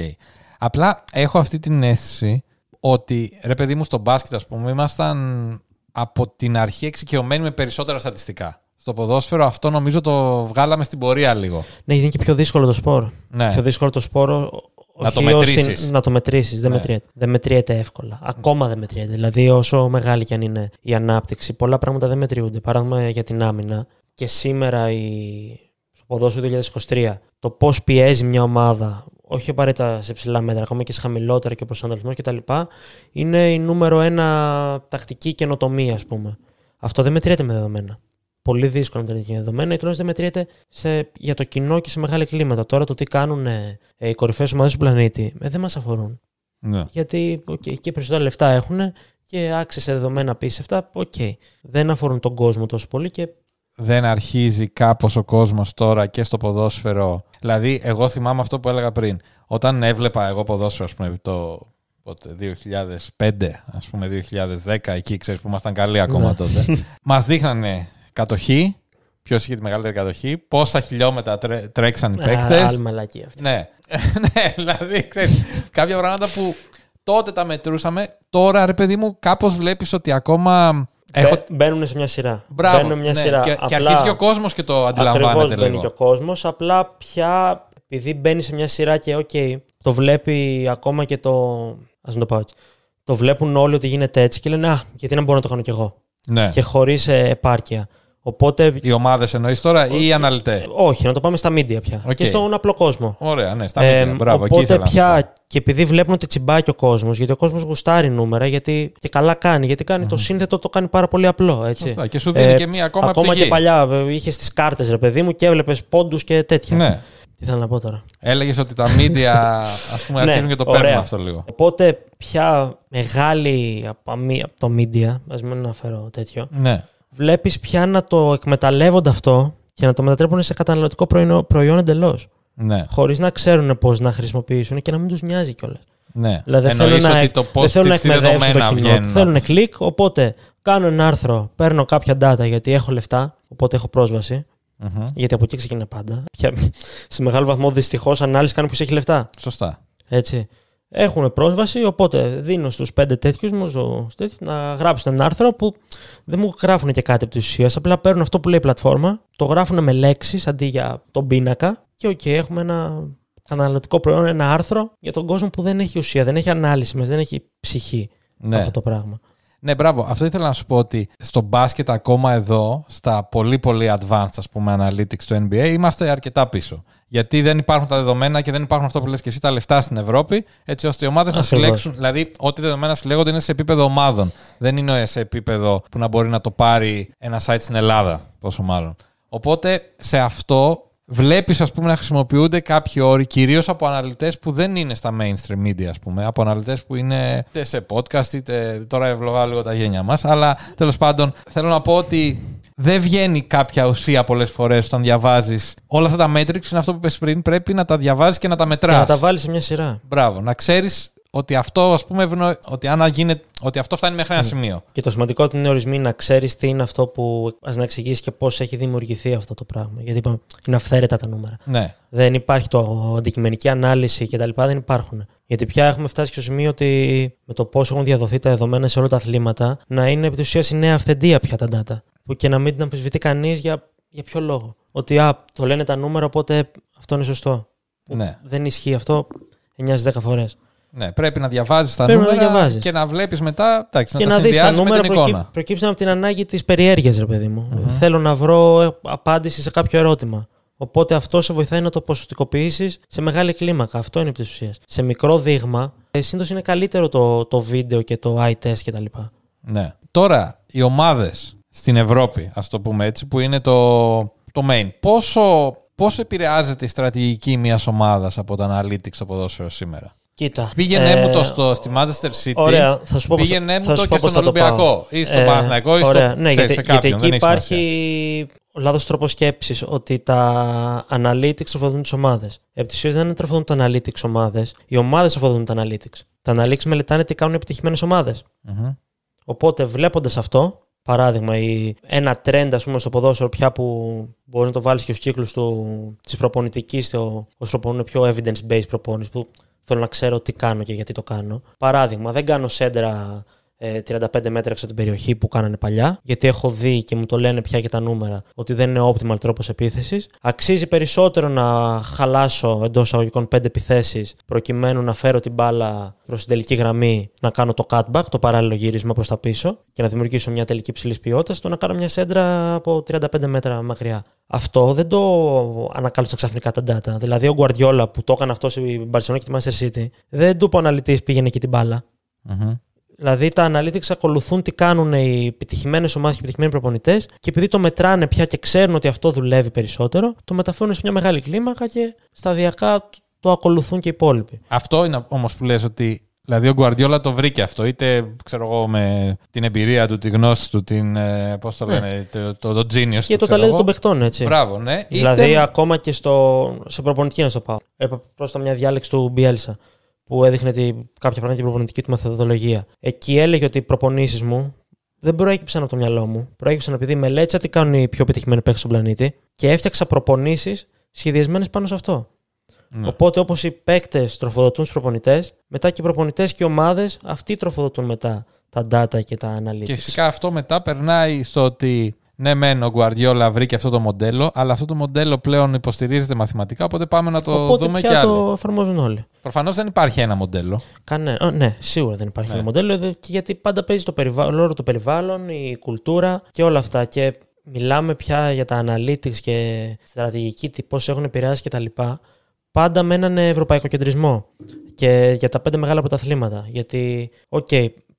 Απλά έχω αυτή την αίσθηση ότι ρε παιδί μου στο μπάσκετ, ας πούμε, ήμασταν από την αρχή εξοικειωμένοι με περισσότερα στατιστικά. Στο ποδόσφαιρο αυτό νομίζω το βγάλαμε στην πορεία λίγο. Ναι, γιατί είναι και πιο δύσκολο το σπορ. Ναι. Πιο δύσκολο το σπορ. Να το όχι ως μετρήσεις. την- να το μετρήσεις. Δεν, Ναι. μετριέται. δεν μετριέται εύκολα. Ακόμα δεν μετριέται. Δηλαδή, όσο μεγάλη και αν είναι η ανάπτυξη, πολλά πράγματα δεν μετριούνται. Παράδειγμα για την άμυνα. Και σήμερα η... στο ποδόσφαιρο 2023, το πώς πιέζει μια ομάδα, όχι απαραίτητα σε ψηλά μέτρα, ακόμα και σε χαμηλότερα και ο προσανατολισμό κτλ., είναι η νούμερο ένα τακτική καινοτομία, ας πούμε. Αυτό δεν μετριέται με δεδομένα. Πολύ δύσκολο να μετριέται με δεδομένα, ή τουλάχιστον δεν μετριέται σε, για το κοινό και σε μεγάλη κλίματα. Τώρα το τι κάνουν ε, οι κορυφαίες ομάδες του πλανήτη ε, δεν μας αφορούν. Ναι. Γιατί okay, και περισσότερα λεφτά έχουν και access σε δεδομένα απίστευτα. Οκ. Δεν αφορούν τον κόσμο τόσο πολύ και Δεν αρχίζει κάπως ο κόσμος τώρα και στο ποδόσφαιρο. Δηλαδή, εγώ θυμάμαι αυτό που έλεγα πριν. Όταν έβλεπα εγώ ποδόσφαιρο, ας πούμε, το πότε, 2005, ας πούμε 2010, εκεί ξέρεις που ήμασταν καλοί ακόμα Ναι. τότε. Μας δείχνανε κατοχή, ποιος είχε τη μεγαλύτερη κατοχή, πόσα χιλιόμετρα τρέ- τρέξαν οι Α, παίκτες. άλλη μαλακία αυτή. Ναι. ναι, δηλαδή, ξέρεις, κάποια πράγματα που τότε τα μετρούσαμε, τώρα ρε παιδί μου, κάπως βλέπεις ότι ακόμα. Έχω... Μπε- Μπαίνουν σε μια σειρά. Μπράβο. Μπαίνουν μια ναι. σειρά. Και, και αρχίζει και ο κόσμος και το Ακριβώς αντιλαμβάνεται μπαίνει λίγο. και ο κόσμος. Απλά πια επειδή μπαίνει σε μια σειρά και οκ, το βλέπει ακόμα και το. Α μην το πάω έτσι. Το βλέπουν όλοι ότι γίνεται έτσι και λένε Α, γιατί να μπορώ να το κάνω κι εγώ. Ναι. Και χωρίς επάρκεια. Οπότε. Οι ομάδες εννοείς τώρα ή οι αναλυτές; Όχι, να το πάμε στα media πια. Οκ. Και στον απλό κόσμο. Ωραία, ναι, στα Ε, media. Μπράβο, εκεί οπότε ήθελα να σου πω. πια και επειδή βλέπουν ότι τσιμπάει και ο κόσμος, γιατί ο κόσμος γουστάρει νούμερα, γιατί και καλά κάνει, γιατί κάνει το σύνθετο, το κάνει πάρα πολύ απλό. Έτσι. Σωστά. Και σου δίνει Ε, και μία ακόμα, Ακόμα πηγή. και παλιά ε, είχες τις κάρτες, ρε παιδί μου, και έβλεπες πόντους και τέτοια. Ναι. Τι θέλω να πω τώρα; Έλεγες ότι τα media ας πούμε, Ναι, αρχίζουν και το ωραία. παίρνουν αυτό λίγο. Οπότε πια μεγάλη από, αμη- από το media, ας μην αναφέρω τέτοιο, Ναι. Βλέπεις πια να το εκμεταλλεύονται αυτό και να το μετατρέπουν σε καταναλωτικό προϊόν, προϊόν εντελώς. Ναι. Χωρίς να ξέρουν πώς να χρησιμοποιήσουν και να μην τους νοιάζει κιόλας. ναι. Δηλαδή δεν Εννοείς θέλουν να, ότι το πώς, δεν θέλουν να τι, τι εκμεταλλεύσουν το δεδομένα κοινό. βγαίνουν. Θέλουν κλικ, οπότε κάνω ένα άρθρο, παίρνω κάποια data γιατί έχω λεφτά, οπότε έχω πρόσβαση. Μμμ. Γιατί από εκεί ξεκινά πάντα. Πια, σε μεγάλο βαθμό δυστυχώς ανάλυση κάνει ποιο έχει λεφτά. Σωστά. Έτσι. Έχουν πρόσβαση, οπότε δίνω στους πέντε τέτοιους μου στους τέτοιους, να γράψουν ένα άρθρο που δεν μου γράφουν και κάτι από την ουσία. Απλά παίρνουν αυτό που λέει η πλατφόρμα, το γράφουν με λέξεις αντί για τον πίνακα και οκ, έχουμε ένα καταναλωτικό προϊόν, ένα άρθρο για τον κόσμο που δεν έχει ουσία, δεν έχει ανάλυση μέσα, δεν έχει ψυχή Ναι. αυτό το πράγμα. Ναι, μπράβο. Αυτό ήθελα να σου πω ότι στο μπάσκετ ακόμα εδώ, στα πολύ πολύ advanced ας πούμε analytics του NBA, είμαστε αρκετά πίσω. Γιατί δεν υπάρχουν τα δεδομένα και δεν υπάρχουν αυτό που λες και εσύ τα λεφτά στην Ευρώπη, έτσι ώστε οι ομάδες να Ακριβώς. συλλέξουν. Δηλαδή, ό,τι δεδομένα συλλέγονται είναι σε επίπεδο ομάδων. Δεν είναι σε επίπεδο που να μπορεί να το πάρει ένα site στην Ελλάδα, πόσο μάλλον. Οπότε σε αυτό βλέπεις, ας πούμε, να χρησιμοποιούνται κάποιοι όροι, κυρίως από αναλυτές που δεν είναι στα mainstream media, ας πούμε. Από αναλυτές που είναι είτε σε podcast, είτε. Τώρα ευλογάω λίγο τα γένια μας. Αλλά τέλος πάντων, θέλω να πω ότι δεν βγαίνει κάποια ουσία πολλές φορές όταν διαβάζεις. Όλα αυτά τα metrics είναι αυτό που είπες πριν. Πρέπει να τα διαβάζεις και να τα Και μετρά. να τα βάλεις σε μια σειρά. Μπράβο. Να ξέρεις ότι αυτό, ας πούμε, ευνο- ότι, αν γίνεται, ότι αυτό φτάνει μέχρι ένα σημείο. Και το σημαντικό ότι είναι ορισμοί να ξέρεις τι είναι αυτό που. Α να εξηγήσεις και πώς έχει δημιουργηθεί αυτό το πράγμα. Γιατί είπαμε, είναι αυθαίρετα τα νούμερα. Ναι. Δεν υπάρχει το αντικειμενική ανάλυση κτλ. Δεν υπάρχουν. Γιατί πια έχουμε φτάσει στο σημείο ότι με το πώς έχουν διαδοθεί τα δεδομένα σε όλα τα αθλήματα, να είναι επί της ουσίας η νέα αυθεντία πια τα data. Που και να μην την αμφισβητεί κανείς για, για ποιο λόγο. Ότι α, το λένε τα νούμερα, οπότε αυτό είναι σωστό. Που Ναι. Δεν ισχύει αυτό 9 10 φορές. Ναι, πρέπει να διαβάζεις τα Πρέπει να νούμερα διαβάζεις. και να βλέπεις μετά. Εντάξει, Και να, να τα δεις τα συνδυάζεις με νούμερα την προκύ... εικόνα. προκύψαν από την ανάγκη της περιέργειας, ρε παιδί μου. Θέλω να βρω ε, απάντηση σε κάποιο ερώτημα. Οπότε αυτό σε βοηθάει να το ποσοτικοποιήσεις σε μεγάλη κλίμακα. Αυτό είναι επί της ουσίας. Σε μικρό δείγμα, ε, συνήθω είναι καλύτερο το, το βίντεο και το eye test κτλ. Ναι. Τώρα, οι ομάδες στην Ευρώπη, ας το πούμε έτσι, που είναι το, το main, πόσο, πόσο επηρεάζεται η στρατηγική μιας ομάδας από τα analytics στο ποδόσφαιρο σήμερα; Κοίτα. Πήγαινε ε, μου το στο, στη Manchester City. Ωραία, θα σου πω πώς- Πήγαινε μου θα το σου και πω πώς στον θα το πάω. Ολυμπιακό ή στον Ε, Παναθηναϊκό ή στο, Ωραία, ναι, ξέρεις, γιατί, σε γιατί κάποιον. εκεί δεν έχει υπάρχει σημασία. ο λάθος τρόπος σκέψης ότι τα analytics τροφοδοτούν τις ομάδες. Επί της ουσίας δεν τροφοδοτούν τα analytics ομάδες. Οι ομάδες τροφοδοτούν τα analytics. Τα analytics μελετάνε τι κάνουν επιτυχημένες ομάδες. Μμμ. Οπότε βλέποντας αυτό, παράδειγμα, η, ένα trend ας πούμε, στο ποδόσφαιρο πια που μπορεί να το βάλεις και στους κύκλους της προπονητικής, όσο προπονούν πιο evidence-based προπόνηση, που θέλω να ξέρω τι κάνω και γιατί το κάνω. Παράδειγμα, δεν κάνω σέντρα ε, 35 μέτρα έξω από την περιοχή που κάνανε παλιά, γιατί έχω δει και μου το λένε πια και τα νούμερα ότι δεν είναι optimal τρόπος επίθεσης. Αξίζει περισσότερο να χαλάσω εντός αγωγικών 5 επιθέσεις προκειμένου να φέρω την μπάλα προς την τελική γραμμή, να κάνω το cutback, το παράλληλο γύρισμα προς τα πίσω και να δημιουργήσω μια τελική ψηλής ποιότητας, το να κάνω μια σέντρα από 35 μέτρα μακριά. Αυτό δεν το ανακάλυψαν ξαφνικά τα data. Δηλαδή, ο Guardiola που το έκανε αυτό στην Barcelona και τη Manchester City, δεν του είπε ο αναλυτής πήγαινε εκεί την μπάλα. Μμμ. Δηλαδή τα analytics ακολουθούν τι κάνουν οι επιτυχημένες ομάδες και οι επιτυχημένοι προπονητές και επειδή το μετράνε πια και ξέρουν ότι αυτό δουλεύει περισσότερο, το μεταφέρουν σε μια μεγάλη κλίμακα και σταδιακά το ακολουθούν και οι υπόλοιποι. Αυτό είναι όμως που λες ότι. Δηλαδή ο Γκουαρδιόλα το βρήκε αυτό, είτε ξέρω εγώ με την εμπειρία του, τη γνώση του, την. ε, Πώς το Ναι. λένε, το, το, το genius Και του. το ξέρω ταλέντο εγώ. των παιχτών, έτσι. Μπράβο, ναι. Δηλαδή, Είτε- ακόμα και στο, σε προπονητική να στο πάω. Έπα πρόσθετα μια διάλεξη του Μπιέλσα που έδειχνε τη, κάποια πράγματα για την προπονητική του μεθοδολογία. Εκεί έλεγε ότι οι προπονήσεις μου δεν προέκυψαν από το μυαλό μου. Προέκυψαν επειδή μελέτησα τι κάνουν οι πιο πετυχημένοι παίχτε στον πλανήτη και έφτιαξα προπονήσεις σχεδιασμένες πάνω σε αυτό. Ναι. Οπότε, όπως οι παίκτες τροφοδοτούν στου προπονητές, μετά και οι προπονητές και οι ομάδες αυτοί τροφοδοτούν μετά τα data και τα analytics. Και φυσικά αυτό μετά περνάει στο ότι ναι, μεν ο Guardiola βρήκε αυτό το μοντέλο, αλλά αυτό το μοντέλο πλέον υποστηρίζεται μαθηματικά, οπότε πάμε να το Οπότε δούμε πια κι άλλο. το εφαρμόζουν όλοι. Προφανώς δεν υπάρχει ένα μοντέλο. Κάνε... α, ναι, σίγουρα δεν υπάρχει Ναι. ένα μοντέλο, δε- και γιατί πάντα παίζει το περιβάλλον, το περιβάλλον, η κουλτούρα και όλα αυτά. Και μιλάμε πια για τα analytics και στρατηγική, τι πώς έχουν επηρεάσει κτλ. Πάντα με έναν ευρωπαϊκοκεντρισμό και για τα πέντε μεγάλα πρωταθλήματα. Γιατί, οκ,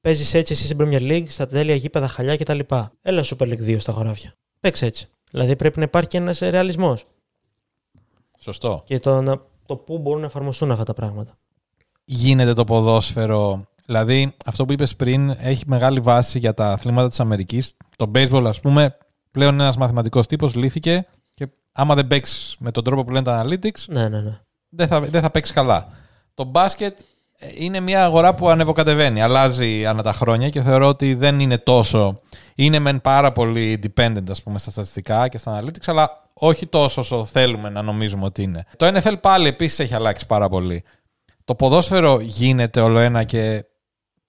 παίζεις έτσι εσύ στην Premier League, στα τέλεια γήπεδα, χαλιά κτλ. Έλα Super League 2 στα χωράφια. Παίξε έτσι. Δηλαδή πρέπει να υπάρχει και ένας ρεαλισμός Σωστό. και το, να- το πού μπορούν να εφαρμοστούν αυτά τα πράγματα. Γίνεται το ποδόσφαιρο. Δηλαδή, αυτό που είπες πριν έχει μεγάλη βάση για τα αθλήματα της Αμερικής. Το baseball, ας πούμε, πλέον ένας μαθηματικός τύπος λύθηκε και άμα δεν παίξεις με τον τρόπο που λένε τα analytics, Ναι, ναι, ναι. δεν θα, δεν θα παίξεις καλά. Το μπάσκετ ε, είναι μια αγορά που ανεβοκατεβαίνει, αλλάζει ανά τα χρόνια και θεωρώ ότι δεν είναι τόσο. Είναι μεν πάρα πολύ dependent, ας πούμε, στα στατιστικά και στα analytics, αλλά όχι τόσο όσο θέλουμε να νομίζουμε ότι είναι. Το NFL πάλι επίσης έχει αλλάξει πάρα πολύ. Το ποδόσφαιρο γίνεται όλο ένα και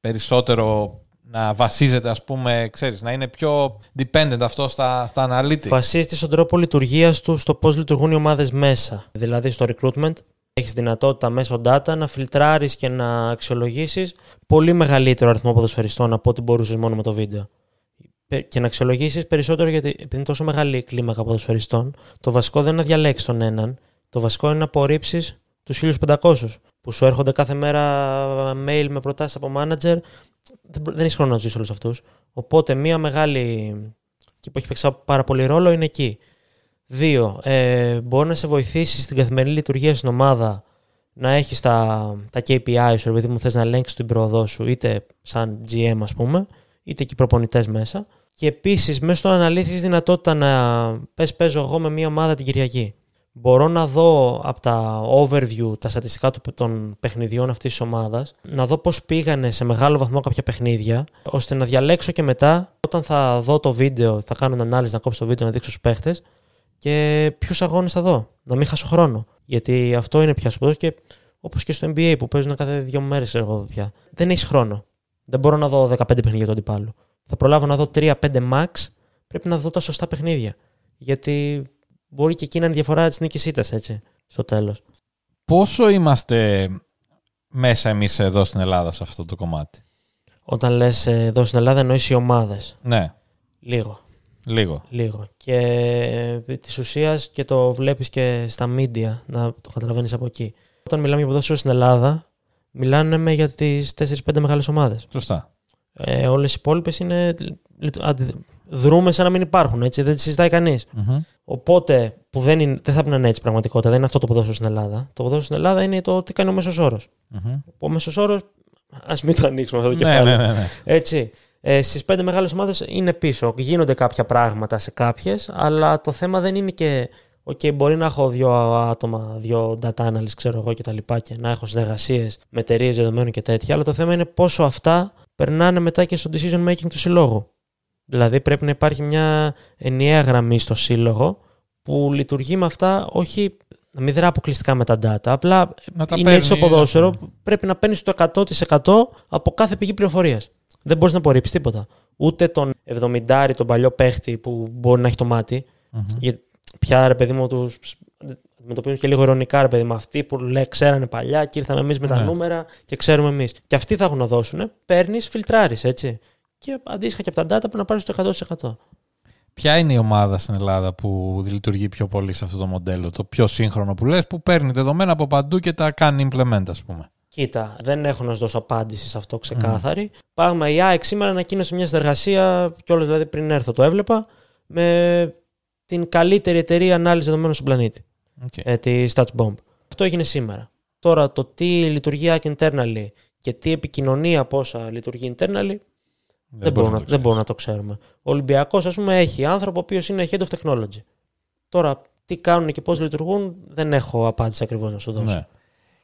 περισσότερο να βασίζεται, ας πούμε, ξέρεις, να είναι πιο dependent αυτό στα, στα analytics. Βασίζεται στον τρόπο λειτουργίας του στο πώς λειτουργούν οι ομάδες μέσα. Δηλαδή στο recruitment έχεις δυνατότητα μέσω data να φιλτράρεις και να αξιολογήσεις πολύ μεγαλύτερο αριθμό ποδοσφαιριστών από ό,τι μπορούσες μόνο με το βίντεο. Πε- Και να αξιολογήσεις περισσότερο γιατί επειδή είναι τόσο μεγάλη η κλίμακα ποδοσφαιριστών, το βασικό δεν είναι να διαλέξεις τον έναν. Το βασικό είναι να απορρίψεις τους 1500 που σου έρχονται κάθε μέρα mail με προτάσεις από manager. Δεν, μπο- δεν έχεις χρόνο να ζήσει όλους αυτούς. Οπότε μία μεγάλη και που έχει παίξει πάρα πολύ ρόλο είναι εκεί. Δύο, ε, μπορεί να σε βοηθήσει στην καθημερινή λειτουργία στην ομάδα να έχεις τα, τα KPI σου, επειδή μου θες να ελέγξεις την πρόοδό σου, είτε σαν GM, ας πούμε, είτε και προπονητές μέσα. Και επίσης, μέσα στο αναλύσει έχει δυνατότητα να πες, παίζω εγώ με μια ομάδα την Κυριακή. Μπορώ να δω από τα overview, τα στατιστικά του- των παιχνιδιών αυτής της ομάδας, να δω πώς πήγανε σε μεγάλο βαθμό κάποια παιχνίδια, ώστε να διαλέξω και μετά, όταν θα δω το βίντεο, θα κάνω ανάλυση, να κόψω το βίντεο, να δείξω στους παίχτες, και ποιους αγώνες θα δω. Να μην χάσω χρόνο. Γιατί αυτό είναι πια σπουδαίο και όπως και στο NBA που παίζουν κάθε δύο μέρες, εγώ πια. Δεν έχεις χρόνο. Δεν μπορώ να δω 15 παιχνίδια του αντιπάλου. Θα προλάβω να δω 3-5 max. Πρέπει να δω τα σωστά παιχνίδια. Γιατί μπορεί και εκεί να είναι η διαφορά της νίκης ήττας, έτσι, στο τέλος. Πόσο είμαστε μέσα εμείς εδώ στην Ελλάδα σε αυτό το κομμάτι; Όταν λες εδώ στην Ελλάδα, εννοείς οι ομάδες. Ναι, Λίγο. Λίγο. Λίγο. Και ε, της ουσίας και το βλέπεις και στα media, να το καταλαβαίνεις από εκεί. Όταν μιλάμε για ποδόσφαιρο στην Ελλάδα, μιλάνε με για τις 4-5 μεγάλες ομάδες. Σωστά. Ε, Όλες οι υπόλοιπες είναι. λειτ- αντι- Δρούμε σαν να μην υπάρχουν, έτσι, δεν τις συζητάει κανείς. Μμμ. Οπότε, που δεν, είναι, δεν θα πρέπει να είναι έτσι πραγματικότητα, δεν είναι αυτό το ποδόσφαιρο στην Ελλάδα. Το ποδόσφαιρο στην Ελλάδα είναι το τι κάνει ο μέσος όρος. Μμμ. Ο μέσος όρος, ας μην το ανοίξουμε αυτό το Ναι, κεφάλαιο. ναι, ναι, ναι. Έτσι. Ε, Στις πέντε μεγάλες ομάδες είναι πίσω. Γίνονται κάποια πράγματα σε κάποιες, αλλά το θέμα δεν είναι και. Οκ, μπορεί να έχω δύο άτομα, δύο data analysts, ξέρω εγώ και τα λοιπά, και να έχω συνεργασίες με εταιρείες δεδομένων και τέτοια. Αλλά το θέμα είναι πόσο αυτά περνάνε μετά και στο decision making του συλλόγου. Δηλαδή πρέπει να υπάρχει μια ενιαία γραμμή στο σύλλογο που λειτουργεί με αυτά, όχι να μην δρά αποκλειστικά με τα data. Απλά Να τα είναι έτσι στο παίρνει, ποδόσφαιρο. ναι. Πρέπει να παίρνεις το 100% από κάθε πηγή πληροφορίας. Δεν μπορείς να απορρίψεις τίποτα. Ούτε τον 70 τον παλιό παίχτη που μπορεί να έχει το μάτι. Μμμ. Γιατί πια ρε παιδί μου του αντιμετωπίζουν και λίγο ειρωνικά ρε παιδί μου. Αυτοί που λέει, ξέρανε παλιά και ήρθαμε εμείς με τα Ναι. νούμερα και ξέρουμε εμείς. Και αυτοί θα έχουν να δώσουν. Παίρνεις, φιλτράρεις έτσι. Και αντίστοιχα και από τα data πρέπει να πάρεις το 100%. Ποια είναι η ομάδα στην Ελλάδα που λειτουργεί πιο πολύ σε αυτό το μοντέλο, το πιο σύγχρονο που λες, που παίρνει δεδομένα από παντού και τα κάνει implement, ας πούμε; Κοίτα, δεν έχω να σου δώσω απάντηση σε αυτό ξεκάθαρη. Πάμε, η ΑΕΚ σήμερα ανακοίνωσε μια συνεργασία, κιόλας δηλαδή πριν έρθω το έβλεπα, με την καλύτερη εταιρεία ανάλυση δεδομένων στον πλανήτη, Οκ. ε, τη StatsBomb. Αυτό έγινε σήμερα. Τώρα το τι λειτουργεί ΑΕΚ internally και τι επικοινωνία πόσα λειτουργεί internally, δεν, μπορούμε, να, το δεν μπορούμε να το ξέρουμε. Ο Ολυμπιακός, ας πούμε, έχει άνθρωπο ο οποίος είναι head of technology. Τώρα, τι κάνουν και πώς λειτουργούν, δεν έχω απάντηση ακριβώς να σου δώσω. Ναι.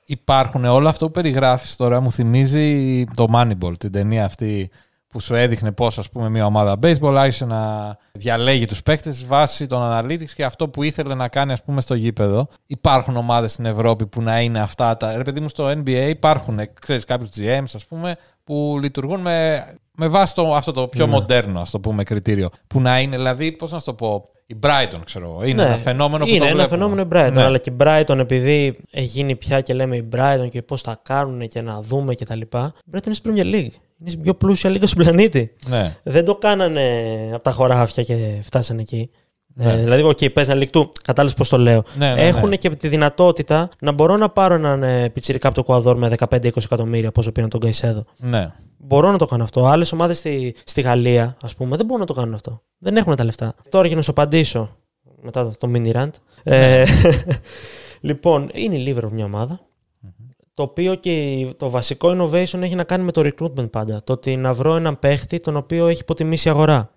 Υπάρχουν όλο αυτό που περιγράφεις τώρα, μου θυμίζει το Moneyball, την ταινία αυτή που σου έδειχνε πώς ας πούμε μια ομάδα baseball άρχισε να διαλέγει τους παίκτες βάσει των analytics και αυτό που ήθελε να κάνει ας πούμε στο γήπεδο. Υπάρχουν ομάδες στην Ευρώπη που να είναι αυτά τα... Ρε παιδί μου στο NBA υπάρχουν, ξέρεις κάποιους GMs ας πούμε που λειτουργούν με, με βάση το, αυτό το πιο Ναι. μοντέρνο, ας το πούμε, κριτήριο. Που να είναι, δηλαδή, πώς να σου το πω, η Brighton, ξέρω εγώ. Είναι Ναι, ένα φαινόμενο που είναι το ένα βλέπουμε. φαινόμενο η Brighton. Ναι. Αλλά και η Brighton, επειδή έχει γίνει πια και λέμε η Brighton και πώς θα κάνουν και να δούμε κτλ. Η Brighton είναι στην Premier League. Είναι στην πιο πλούσια λίγκα στον πλανήτη. Ναι. Δεν το κάνανε από τα χωράφια και φτάσανε εκεί. Ναι. Ε, δηλαδή, οκ, παίζανε League Two. Κατάλαβες πώς το λέω. Ναι, ναι, ναι. Έχουν και τη δυνατότητα να μπορώ να πάρω έναν ε, πιτσιρικά από το Εκουαδόρ με 15-20 εκατομμύρια πόσο πήραν τον Καϊσέδο. ναι. Μπορώ να το κάνω αυτό. Άλλες ομάδες στη, στη Γαλλία, ας πούμε, δεν μπορούν να το κάνουν αυτό. Δεν έχουν τα λεφτά. Τώρα για να σου απαντήσω, μετά το, το mini rant. Ε, λοιπόν, είναι η Liverpool μια ομάδα. Το οποίο και το βασικό innovation έχει να κάνει με το recruitment πάντα. Το ότι να βρω έναν παίχτη τον οποίο έχει υποτιμήσει η αγορά.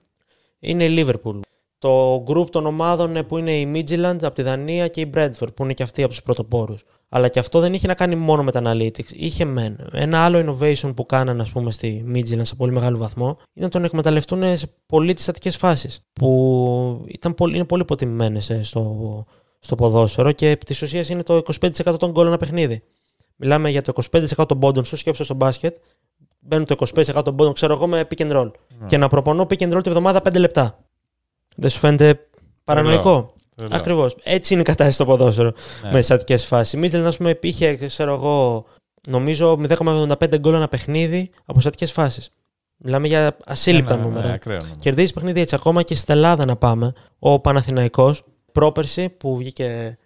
Είναι η Liverpool. Το group των ομάδων ε, που είναι η Midland από τη Δανία και η Brentford που είναι και αυτοί από τους πρωτοπόρους. Αλλά και αυτό δεν είχε να κάνει μόνο με τα analytics. Είχε μεν. Ένα άλλο innovation που κάνανε, ας πούμε, στη Midland σε πολύ μεγάλο βαθμό είναι να τον εκμεταλλευτούν σε πολύ τις στατικέ φάσεις. Που ήταν πολύ, είναι πολύ υποτιμημένες στο, στο ποδόσφαιρο και επί της ουσίας είναι το 25% των γκολ ένα παιχνίδι. Μιλάμε για το 25% των πόντων σου, σκέψω στο μπάσκετ. Μπαίνουν το 25% των πόντων, ξέρω εγώ, με pick and roll. Και να προπονώ pick and roll τη βδομάδα 5 λεπτά. Δεν σου φαίνεται παρανοϊκό; Τρελό. Ακριβώς. Έτσι είναι η κατάσταση στο ποδόσφαιρο Ναι. με στατικές φάσεις. Η Μίτλεν, α πούμε, είχε, ξέρω εγώ, νομίζω 0,75 γκολ ένα παιχνίδι από στατικές φάσεις. Μιλάμε για ασύλληπτα Ναι, ναι, ναι, νούμερα. ακραίο νούμερο. Κερδίζει παιχνίδι έτσι. Ακόμα και στην Ελλάδα να πάμε. Ο Παναθηναϊκός πρόπερση που βγήκε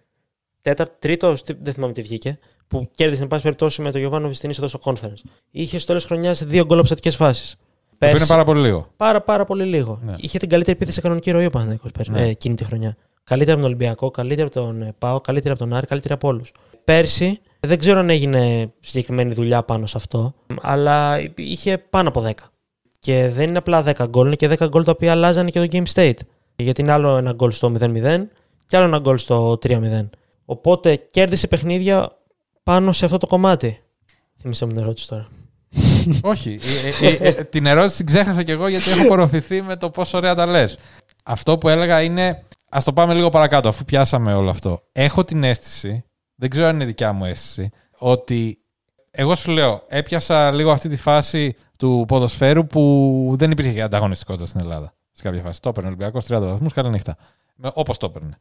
τέταρτο, τρίτος, δεν θυμάμαι τι βγήκε. Που κέρδισε, εν πάση περιπτώσει, με το Γιωβάνο στην είσοδο στο conference. Είχε στο τέλος χρονιάς δύο γκολ από στατικές φάσεις. Το οποίο είναι πάρα πολύ λίγο. πάρα, πάρα πολύ λίγο. Ναι. Είχε την καλύτερη επίθεση σε κανονική ροή ο Παναθηναϊκός πέρσι, Ναι. ε, εκείνη τη χρονιά. Καλύτερα από τον Ολυμπιακό, καλύτερα από τον ε, Πάο, καλύτερα από τον Άρη, καλύτερα από όλους. Πέρσι δεν ξέρω αν έγινε συγκεκριμένη δουλειά πάνω σε αυτό, αλλά είχε πάνω από 10. Και δεν είναι απλά 10 γκολ, είναι και 10 γκολ τα οποία αλλάζανε και το game state. Γιατί είναι άλλο ένα γκολ στο 0-0 και άλλο ένα γκολ στο 3-0. Οπότε κέρδισε παιχνίδια πάνω σε αυτό το κομμάτι. Θυμήσέ μου την ερώτηση τώρα. Όχι. Ε, ε, ε, την ερώτηση την ξέχασα κι εγώ γιατί έχω απορροφηθεί με το πόσο ωραία τα λες. Αυτό που έλεγα είναι. Α το πάμε λίγο παρακάτω, αφού πιάσαμε όλο αυτό. Έχω την αίσθηση, δεν ξέρω αν είναι δικιά μου αίσθηση, ότι εγώ σου λέω, έπιασα λίγο αυτή τη φάση του ποδοσφαίρου που δεν υπήρχε και ανταγωνιστικότητα στην Ελλάδα. Σε κάποια φάση. Το έπαιρνε ο Ολυμπιακός 30 βαθμούς, καλή νύχτα. Όπως το έπαιρνε.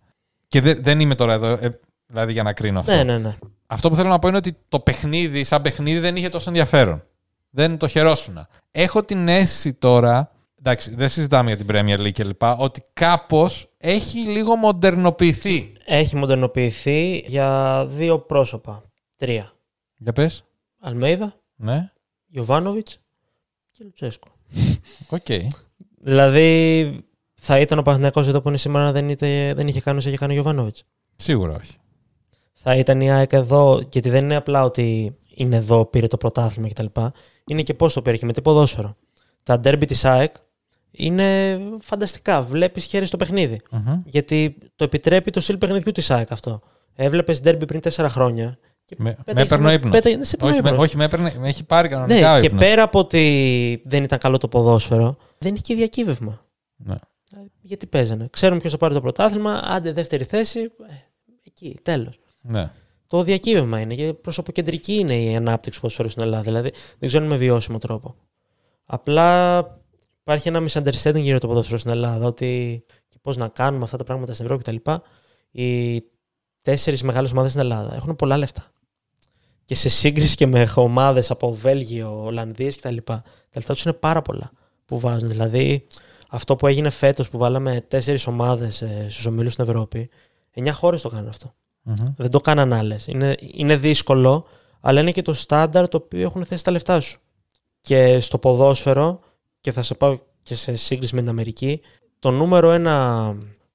Και δεν, δεν είμαι τώρα εδώ, ε, δηλαδή για να κρίνω αυτό. Ναι, ναι, ναι. Αυτό που θέλω να πω είναι ότι το παιχνίδι, σαν παιχνίδι, δεν είχε τόσο ενδιαφέρον. Δεν το χαιρόσουνα. Έχω την αίσθηση τώρα, εντάξει, δεν συζητάμε για την Premier League κλπ., ότι κάπως έχει λίγο μοντερνοποιηθεί. Έχει μοντερνοποιηθεί για δύο πρόσωπα. Τρία. Για πες. Αλμέιδα, Ναι. Γιοβάνοβιτς και Λουτσέσκο. Οκ. Δηλαδή θα ήταν ο Παναθηναϊκός εδώ που είναι σήμερα αν δεν, είτε, δεν είχε κάνει όσο είχε κάνει ο Γιοβάνοβιτς. Σίγουρα όχι. Θα ήταν η ΑΕΚ εδώ, γιατί δεν είναι απλά ότι είναι εδώ, πήρε το πρωτάθλημα κτλ. Είναι και πώς το πήρε και με τι ποδόσφαιρο. Τα ντέρμπι της ΑΕΚ είναι φανταστικά. Βλέπεις χέρι στο παιχνίδι. Μμμ. Γιατί το επιτρέπει το στυλ παιχνιδιού της ΑΕΚ αυτό. Έβλεπες ντέρμπι πριν τέσσερα χρόνια. Και Με, με πέταγες έπαιρνε ο ένα- ύπνος. πέταγε- σε έπαιρνε Όχι, ο με, ύπνος. όχι με, έπαιρνε, με έχει πάρει κανονικά ο Ναι, και ύπνος. πέρα από ότι δεν ήταν καλό το ποδόσφαιρο, δεν είχε και διακύβευμα. Ναι. Δηλαδή, Γιατί παίζανε. Ξέρουμε ποιος θα πάρει το πρωτάθλημα, άντε δεύτερη θέση. ε, εκεί, τέλος. Ναι. Το διακύβευμα είναι και προσωποκεντρική είναι η ανάπτυξη του ποδοσφαίρου στην Ελλάδα. Δηλαδή δεν ξέρω αν με βιώσιμο τρόπο. Απλά υπάρχει ένα misunderstanding γύρω από το ποδόσφαιρο στην Ελλάδα ότι και πώς να κάνουμε αυτά τα πράγματα στην Ευρώπη κτλ. Οι τέσσερις μεγάλες ομάδες στην Ελλάδα έχουν πολλά λεφτά. Και σε σύγκριση και με ομάδες από Βέλγιο, Ολλανδίες κτλ. Τα λεφτά τους είναι πάρα πολλά που βάζουν. Δηλαδή αυτό που έγινε φέτος που βάλαμε τέσσερις ομάδες στους ομίλους στην Ευρώπη, εννιά χώρες το κάνουν αυτό. Μμμ. Δεν το κάναν άλλες. Είναι, είναι δύσκολο, αλλά είναι και το στάνταρ το οποίο έχουν θέσει τα λεφτά σου. Και στο ποδόσφαιρο, και θα σε πάω και σε σύγκριση με την Αμερική, το νούμερο ένα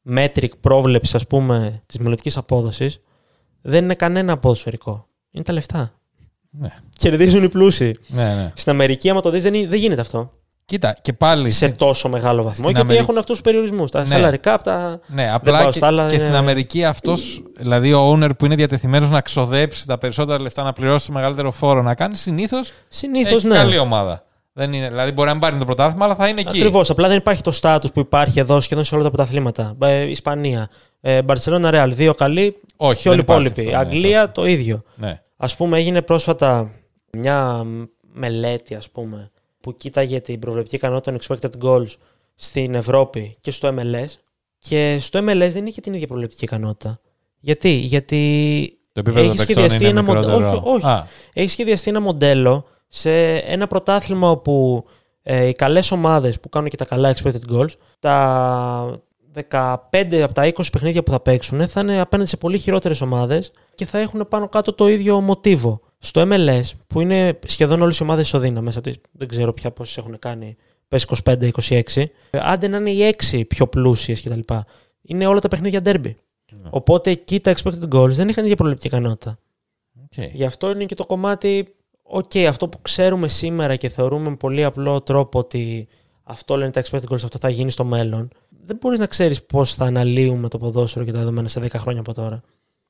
metric πρόβλεψης, ας πούμε, της μελλοντικής απόδοσης δεν είναι κανένα ποδοσφαιρικό. Είναι τα λεφτά. Ναι. Κερδίζουν οι πλούσιοι. ναι, ναι. Στην Αμερική, άμα το δεις, δεν, είναι- δεν γίνεται αυτό. Κοίτα, και πάλι. Σε τόσο μεγάλο βαθμό. στην γιατί Αμερική- έχουν αυτούς τους περιορισμούς. Τα Ναι. σαλαρικά από τα. Ναι, πάω απλά και, στα άλλα, και είναι- στην Αμερική αυτός, δηλαδή ο owner που είναι διατεθειμένος να ξοδέψει τα περισσότερα λεφτά, να πληρώσει το μεγαλύτερο φόρο, να κάνει συνήθως. Συνήθως Έχει ναι. καλή ομάδα. Δεν είναι, δηλαδή μπορεί να μην πάρει το πρωτάθλημα, αλλά θα είναι εκεί. Ακριβώς. Απλά δεν υπάρχει το στάτου που υπάρχει εδώ σχεδόν σε όλα τα πρωταθλήματα. Ε, Ισπανία. Ε, Μπαρσελόνα Ρεάλ. Δύο καλοί Όχι, και όλοι οι δεν υπάρχει υπόλοιποι. αυτό, ναι, Αγγλία το ίδιο. Ναι. Α πούμε, έγινε πρόσφατα μια μελέτη, ας πούμε, που κοίταγε την προβλεπτική ικανότητα των expected goals στην Ευρώπη και στο MLS. Και στο MLS δεν είχε την ίδια προβλεπτική ικανότητα. Γιατί, Γιατί Το επίπεδο έχει των σχεδιαστεί, παικτών είναι ένα μοντέλο, μικρότερο. όχι, όχι. Α, έχει σχεδιαστεί ένα μοντέλο σε ένα πρωτάθλημα όπου ε, οι καλές ομάδες που κάνουν και τα καλά expected goals, τα 15 από τα 20 παιχνίδια που θα παίξουν θα είναι απέναντι σε πολύ χειρότερες ομάδες και θα έχουν πάνω κάτω το ίδιο μοτίβο. Στο MLS, που είναι σχεδόν όλες οι ομάδες ισοδύναμες, μέσα από τις- δεν ξέρω πια πόσες έχουν κάνει, πες 25-26, άντε να είναι οι 6 πιο πλούσιες κτλ. Είναι όλα τα παιχνίδια derby. Ναι. Οπότε εκεί τα expected goals δεν είχαν ίδια προληπτική ικανότητα. οκ. Γι' αυτό είναι και το κομμάτι, οκ, αυτό που ξέρουμε σήμερα και θεωρούμε με πολύ απλό τρόπο ότι αυτό λένε τα expected goals, αυτό θα γίνει στο μέλλον. Δεν μπορείς να ξέρεις πώς θα αναλύουμε το ποδόσφαιρο και τα δεδομένα σε 10 χρόνια από τώρα.